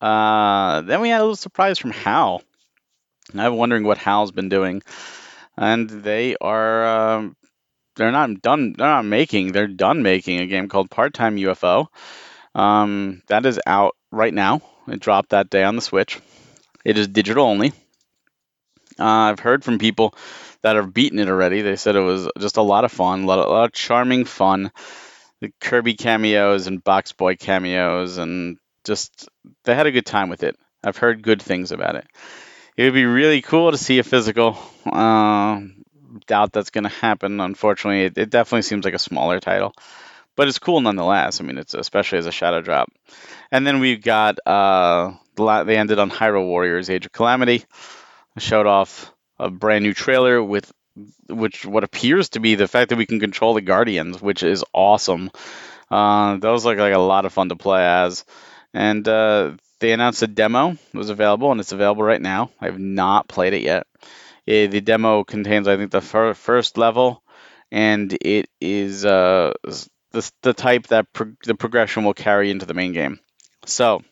Speaker 3: Uh, then we had a little surprise from HAL. I'm wondering what HAL's been doing, and they are um, they're not done. They're not making. They're done making a game called Part Time UFO. Um, that is out right now. It dropped that day on the Switch. It is digital only. Uh, I've heard from people that have beaten it already. They said it was just a lot of fun, a lot of, a lot of charming fun. The Kirby cameos and Box Boy cameos, and just they had a good time with it. I've heard good things about it. It would be really cool to see a physical. Uh, doubt that's going to happen. Unfortunately, it, it, definitely seems like a smaller title, but it's cool nonetheless. I mean, it's especially as a shadow drop. And then we've got uh, they ended on Hyrule Warriors: Age of Calamity. Showed off a brand new trailer with which what appears to be the fact that we can control the Guardians, which is awesome. Uh, those look like a lot of fun to play as. And uh, they announced a demo was available, and it's available right now. I have not played it yet. It, the demo contains, I think, the fir- first level, and it is uh, the, the type that pro- the progression will carry into the main game. So,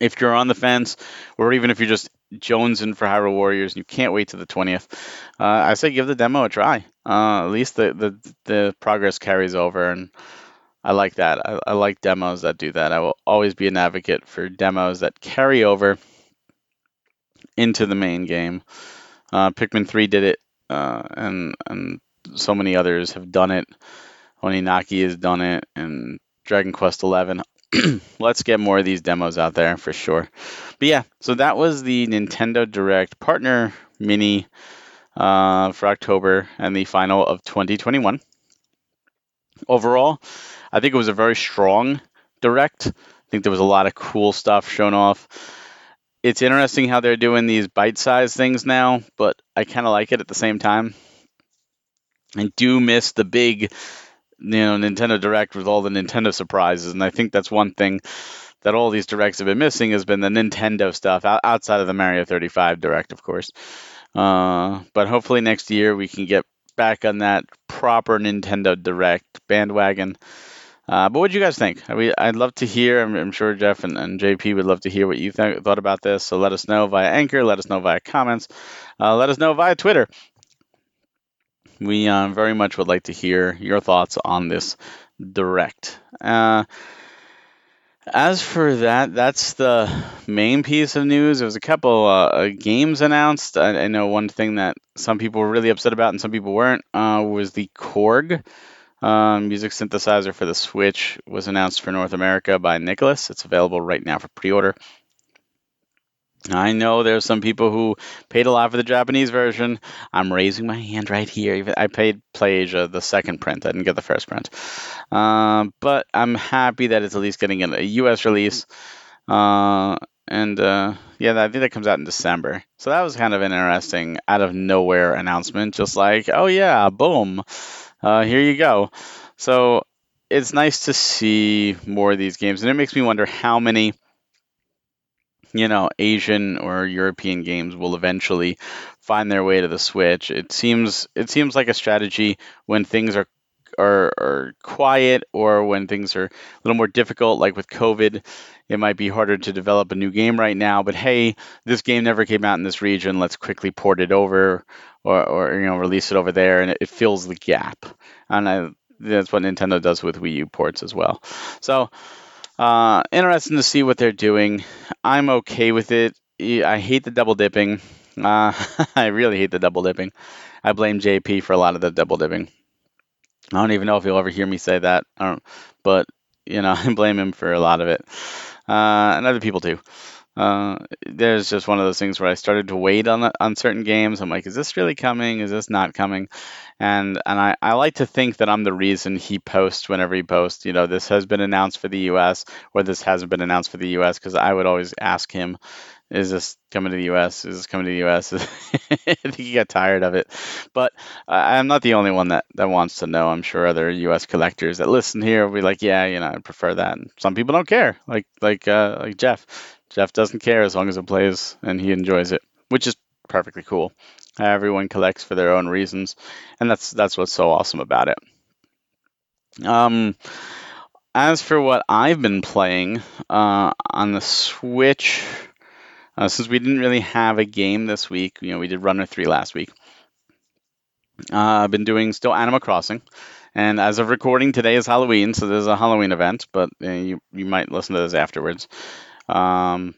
Speaker 3: if you're on the fence, or even if you're just jonesing for Hyrule Warriors and you can't wait to the 20th, uh, I say give the demo a try. Uh, at least the, the the progress carries over, and I like that. I, I like demos that do that. I will always be an advocate for demos that carry over into the main game. Uh, Pikmin 3 did it, uh, and and so many others have done it. Oninaki has done it, and Dragon Quest 11. Let's get more of these demos out there for sure. But yeah, so that was the Nintendo Direct Partner Mini uh, for October and the final of 2021. Overall, I think it was a very strong Direct. I think there was a lot of cool stuff shown off it's interesting how they're doing these bite-sized things now, but I kind of like it at the same time. I do miss the big, you know, Nintendo Direct with all the Nintendo surprises, and I think that's one thing that all these directs have been missing has been the Nintendo stuff outside of the Mario 35 Direct, of course. Uh, but hopefully next year we can get back on that proper Nintendo Direct bandwagon. Uh, but what do you guys think? I'd love to hear. I'm, I'm sure Jeff and, and, JP would love to hear what you th- thought about this. So let us know via Anchor. Let us know via comments. Uh, let us know via Twitter. We uh, very much would like to hear your thoughts on this direct. Uh, as for that, that's the main piece of news. There was a couple uh, games announced. I, I, know one thing that some people were really upset about and some people weren't uh, was the Korg um, music synthesizer for the Switch was announced for North America by Nicalis. It's available right now for pre-order. I know there's some people who paid a lot for the Japanese version. I'm raising my hand right here. I paid PlayAsia the second print. I didn't get the first print. Uh, but I'm happy that it's at least getting a US release. Uh, and uh, yeah, I think that comes out in December. So that was kind of an interesting out of nowhere announcement. Just like, oh yeah, boom uh, here you go. So it's nice to see more of these games, and it makes me wonder how many, you know, Asian or European games will eventually find their way to the Switch. It seems it seems like a strategy when things are are, are quiet or when things are a little more difficult, like with COVID, it might be harder to develop a new game right now. But hey, this game never came out in this region. Let's quickly port it over or, or you know release it over there, and it, fills the gap. And I, that's what Nintendo does with Wii U ports as well. So uh, interesting to see what they're doing. I'm okay with it. I hate the double dipping. Uh, I really hate the double dipping. I blame JP for a lot of the double dipping. I don't even know if he'll ever hear me say that, I don't, but you know, I blame him for a lot of it, uh, and other people too. Uh, there's just one of those things where I started to wait on on certain games. I'm like, is this really coming? Is this not coming? And and I, I like to think that I'm the reason he posts whenever he posts. You know, this has been announced for the U.S. or this hasn't been announced for the U.S. Because I would always ask him, is this coming to the U.S.? Is this coming to the U.S.? I think he got tired of it, but I'm not the only one that, that wants to know. I'm sure other U.S. collectors that listen here will be like, yeah, you know, I prefer that. And some people don't care, like like uh, like Jeff. Jeff doesn't care as long as it plays and he enjoys it, which is perfectly cool. Everyone collects for their own reasons, and that's that's what's so awesome about it. Um, as for what I've been playing uh, on the Switch, uh, since we didn't really have a game this week, you know, we did Runner Three last week. Uh, I've been doing still Animal Crossing, and as of recording, today is Halloween, so there's a Halloween event, but uh, you you might listen to this afterwards. Um,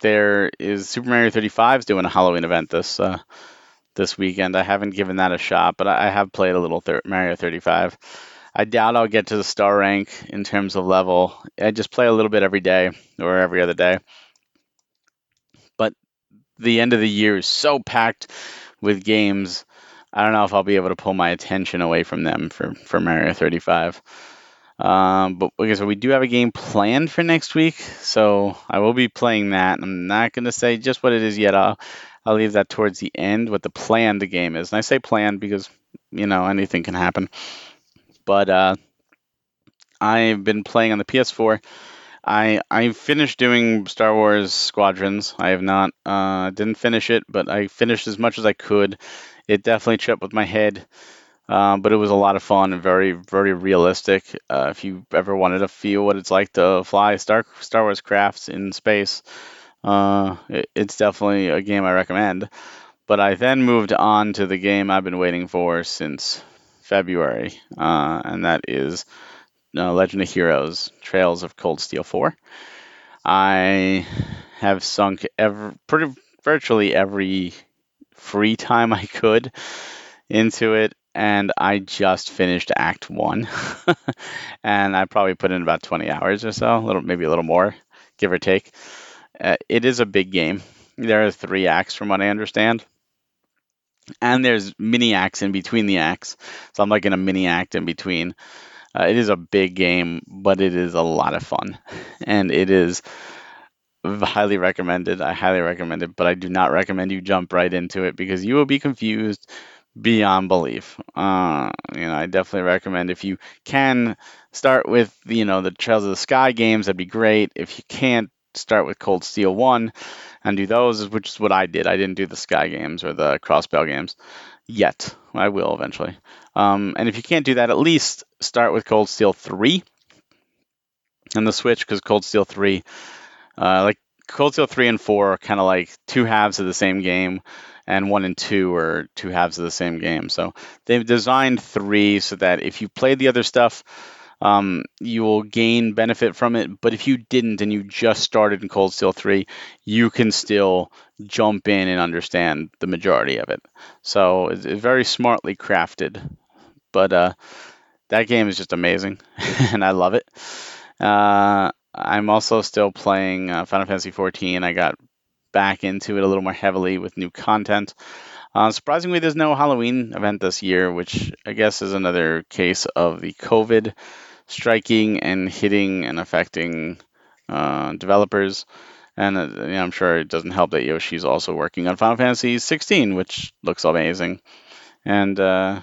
Speaker 3: there is Super Mario 35 is doing a Halloween event this uh, this weekend. I haven't given that a shot, but I have played a little thir- Mario 35. I doubt I'll get to the star rank in terms of level. I just play a little bit every day or every other day. But the end of the year is so packed with games. I don't know if I'll be able to pull my attention away from them for, for Mario 35. Um, but like I said, we do have a game planned for next week, so I will be playing that. I'm not going to say just what it is yet. I'll, I'll leave that towards the end, what the plan the game is. And I say plan because, you know, anything can happen. But uh, I've been playing on the PS4. I I finished doing Star Wars Squadrons. I have not uh, didn't finish it, but I finished as much as I could. It definitely tripped with my head. Um, but it was a lot of fun and very, very realistic. Uh, if you ever wanted to feel what it's like to fly Star Star Wars crafts in space, uh, it, it's definitely a game I recommend. But I then moved on to the game I've been waiting for since February, uh, and that is uh, Legend of Heroes: Trails of Cold Steel 4. I have sunk every, pretty virtually every free time I could into it and I just finished Act One, and I probably put in about 20 hours or so, a little maybe a little more, give or take. Uh, it is a big game. There are three acts, from what I understand, and there's mini acts in between the acts. So I'm like in a mini act in between. Uh, it is a big game, but it is a lot of fun, and it is highly recommended. I highly recommend it, but I do not recommend you jump right into it because you will be confused beyond belief. Uh, you know, I definitely recommend if you can start with you know the Trails of the Sky games, that'd be great. If you can't, start with Cold Steel One and do those, which is what I did. I didn't do the Sky games or the Crossbell games yet. I will eventually. Um, and if you can't do that, at least start with Cold Steel Three and the Switch because Cold Steel Three, uh, like Cold Steel 3 and 4 are kind of like two halves of the same game and one and two are two halves of the same game. So they've designed three so that if you played the other stuff, um, you will gain benefit from it. But if you didn't and you just started in Cold Steel 3, you can still jump in and understand the majority of it. So it's, it's very smartly crafted. But uh, that game is just amazing, and I love it. Uh, I'm also still playing uh, Final Fantasy 14. I got back into it a little more heavily with new content. Uh, surprisingly, there's no Halloween event this year, which I guess is another case of the COVID striking and hitting and affecting uh, developers. And uh, you know, I'm sure it doesn't help that Yoshi's also working on Final Fantasy 16, which looks amazing. And uh,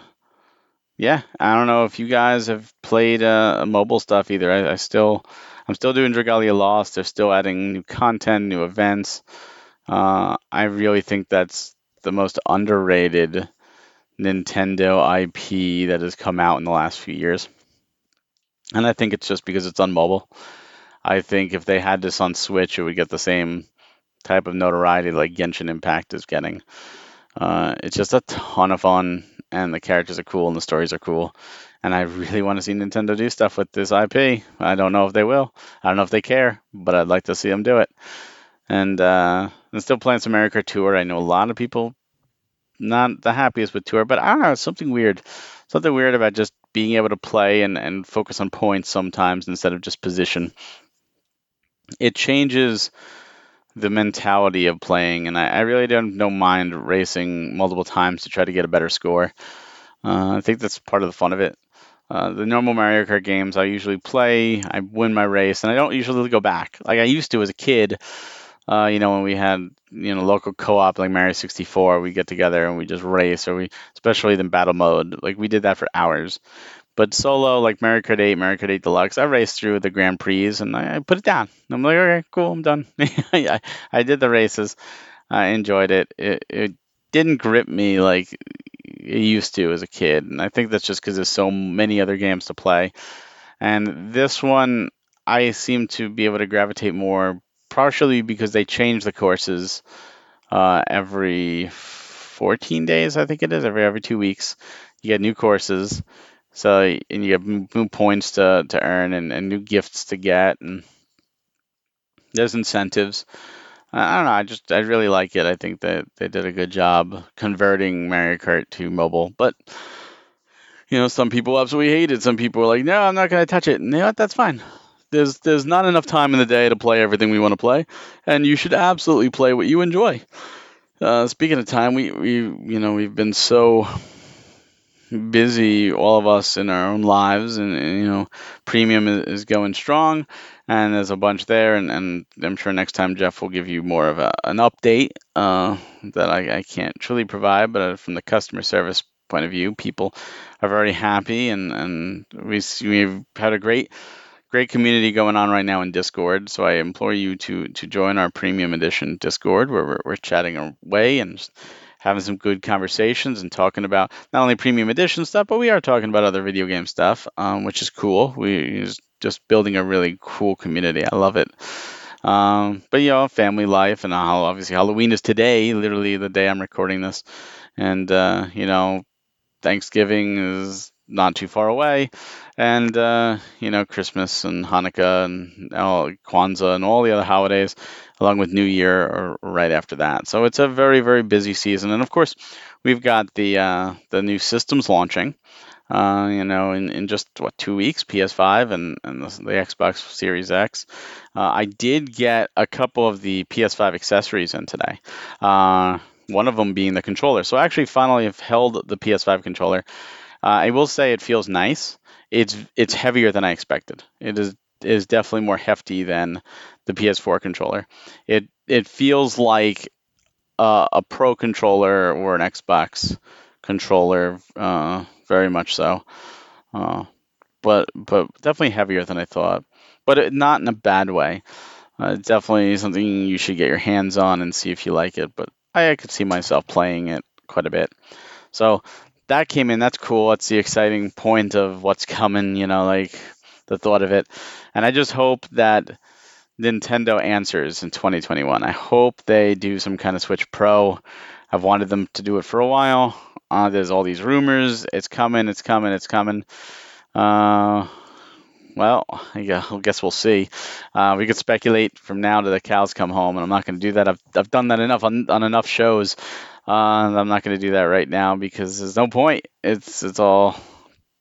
Speaker 3: yeah, I don't know if you guys have played uh, mobile stuff either. I, I still, I'm still doing Dragalia Lost. They're still adding new content, new events. Uh, I really think that's the most underrated Nintendo IP that has come out in the last few years. And I think it's just because it's on mobile. I think if they had this on Switch, it would get the same type of notoriety like Genshin Impact is getting. Uh, it's just a ton of fun, and the characters are cool, and the stories are cool. And I really want to see Nintendo do stuff with this IP. I don't know if they will. I don't know if they care, but I'd like to see them do it. And uh, I'm still playing some Mario Kart Tour. I know a lot of people not the happiest with Tour, but I don't know, something weird. Something weird about just being able to play and, and focus on points sometimes instead of just position. It changes the mentality of playing, and I, I really don't don't mind racing multiple times to try to get a better score. Uh, I think that's part of the fun of it. Uh, the normal Mario Kart games, I usually play, I win my race, and I don't usually go back like I used to as a kid. Uh, you know, when we had you know local co-op like Mario 64, we get together and we just race, or we especially in battle mode, like we did that for hours. But solo, like Mario Kart 8, Mario Kart 8 Deluxe, I raced through the Grand Prix and I, put it down. I'm like, okay, cool, I'm done. I, I did the races. I enjoyed it. It, it didn't grip me like it used to as a kid. And I think that's just because there's so many other games to play. And this one, I seem to be able to gravitate more, partially because they change the courses uh, every 14 days, I think it is, every every two weeks. You get new courses. So and you have new points to, to earn and, and new gifts to get and there's incentives. I don't know. I just I really like it. I think that they did a good job converting Mario Kart to mobile. But you know, some people absolutely hate it. Some people are like, "No, I'm not going to touch it." And you know what? That's fine. There's there's not enough time in the day to play everything we want to play, and you should absolutely play what you enjoy. Uh, speaking of time, we we you know we've been so busy, all of us in our own lives, and, and you know, premium is, is, going strong, and there's a bunch there, and, and I'm sure next time Jeff will give you more of a, an update uh, that I, I can't truly provide, but uh, from the customer service point of view, people are very happy, and and we we've had a great great community going on right now in Discord. So I implore you to to join our premium edition Discord where we're, we're chatting away and having some good conversations and talking about not only premium edition stuff, but we are talking about other video game stuff, um, which is cool. We just building a really cool community. I love it. Um, but you know, family life, and obviously Halloween is today, literally the day I'm recording this, and uh, you know, Thanksgiving is not too far away, and uh, you know, Christmas and Hanukkah and all, Kwanzaa and all the other holidays along with New Year or right after that. So it's a very very busy season, and of course we've got the uh, the new systems launching. Uh, you know, in, in just what two weeks, PS5 and, and the, the Xbox Series X. Uh, I did get a couple of the PS5 accessories in today. Uh, one of them being the controller. So I actually finally have held the PS5 controller. Uh, I will say it feels nice. It's it's heavier than I expected. It is is definitely more hefty than the PS4 controller. It it feels like uh, a Pro controller or an Xbox controller, uh, very much so. Uh, but but definitely heavier than I thought. But it, not in a bad way. Uh, definitely something you should get your hands on and see if you like it. But I, I could see myself playing it quite a bit. So that came in. That's cool. That's the exciting point of what's coming. You know, like the thought of it. And I just hope that Nintendo answers in 2021. I hope they do some kind of Switch Pro. I've wanted them to do it for a while. Uh, there's all these rumors. It's coming. It's coming. It's coming. Uh, well, I guess we'll see. Uh, we could speculate from now to the cows come home, and I'm not going to do that. I've, I've done that enough on, on enough shows. Uh, I'm not going to do that right now because there's no point. It's it's all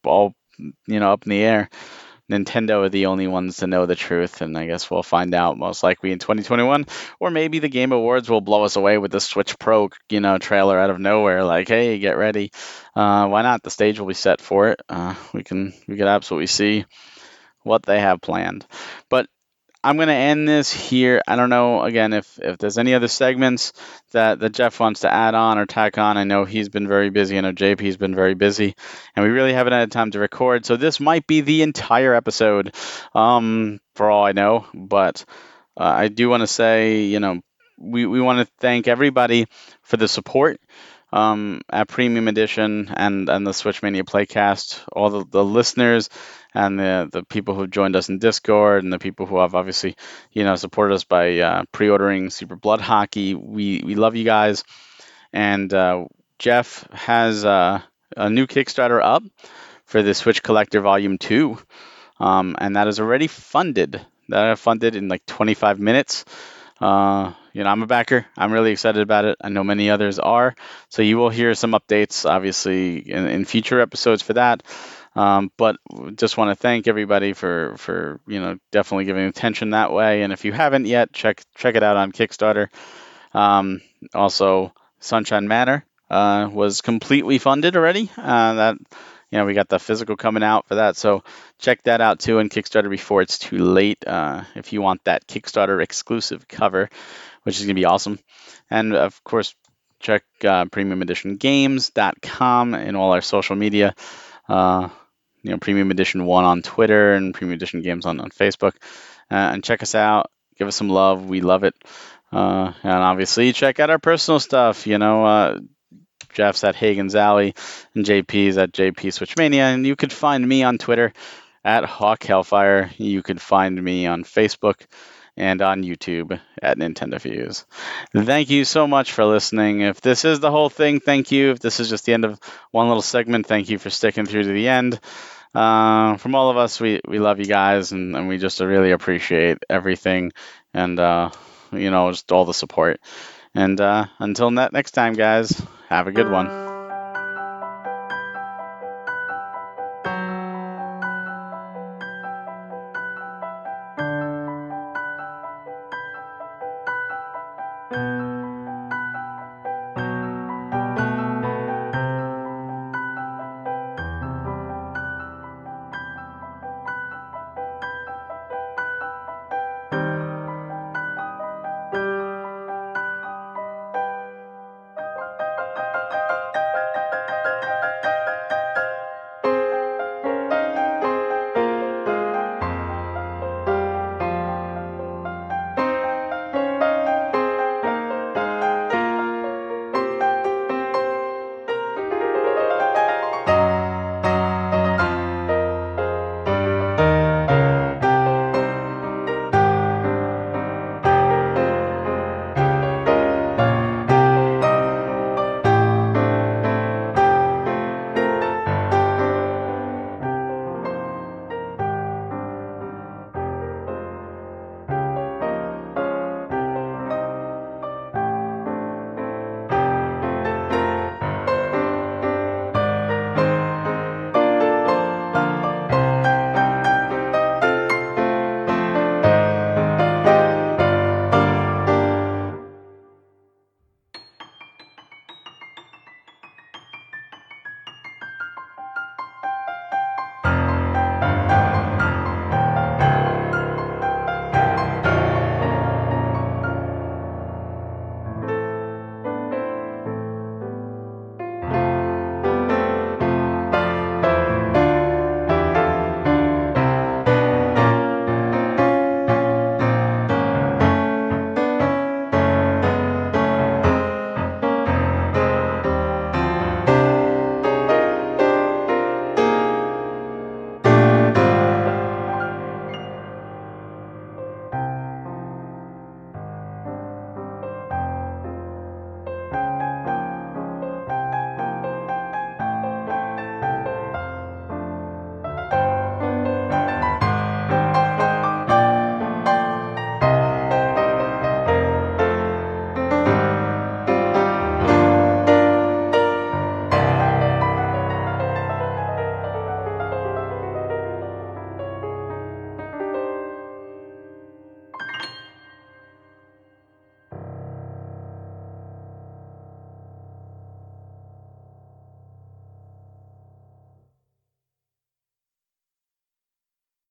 Speaker 3: all you know up in the air. Nintendo are the only ones to know the truth, and I guess we'll find out most likely in 2021, or maybe the Game Awards will blow us away with the Switch Pro, you know, trailer out of nowhere. Like, hey, get ready. Uh, why not? The stage will be set for it. Uh, we can we can absolutely see what they have planned. But I'm going to end this here. I don't know, again, if, if there's any other segments that, that Jeff wants to add on or tack on. I know he's been very busy. I know JP's been very busy, and we really haven't had time to record. So this might be the entire episode, um, for all I know. But uh, I do want to say, you know, we, we want to thank everybody for the support um, at Premium Edition and, and the Switch Mania Playcast, all the, the listeners and the the people who've joined us in Discord and the people who have obviously you know supported us by uh, pre-ordering Super Blood Hockey. We we love you guys, and uh, Jeff has uh, a new Kickstarter up for the Switch Collector Volume Two, um, and that is already funded. That I funded in like 25 minutes. Uh, you know, I'm a backer. I'm really excited about it. I know many others are. So you will hear some updates, obviously, in, in future episodes for that. Um, but just want to thank everybody for for you know definitely giving attention that way. And if you haven't yet, check check it out on Kickstarter. Um, also, Sunshine Manor uh, was completely funded already. Uh, that you know we got the physical coming out for that, so check that out too on Kickstarter before it's too late. Uh, if you want that Kickstarter exclusive cover, which is gonna be awesome, and of course check uh, premiumeditiongames.com and all our social media. You know, Premium Edition One on Twitter and Premium Edition Games on, on Facebook, uh, and check us out. Give us some love. We love it. Uh, and obviously, check out our personal stuff. You know, uh, Jeff's at Hagen's Alley, and JP's at JP Switchmania. And you could find me on Twitter at Hawk Hellfire. You could find me on Facebook and on YouTube at Nintendo Fuse. Thank you so much for listening. If this is the whole thing, thank you. If this is just the end of one little segment, thank you for sticking through to the end. Uh, from all of us, we, we love you guys and, and we just really appreciate everything and, uh, you know, just all the support. And uh, until next time, guys, have a good one.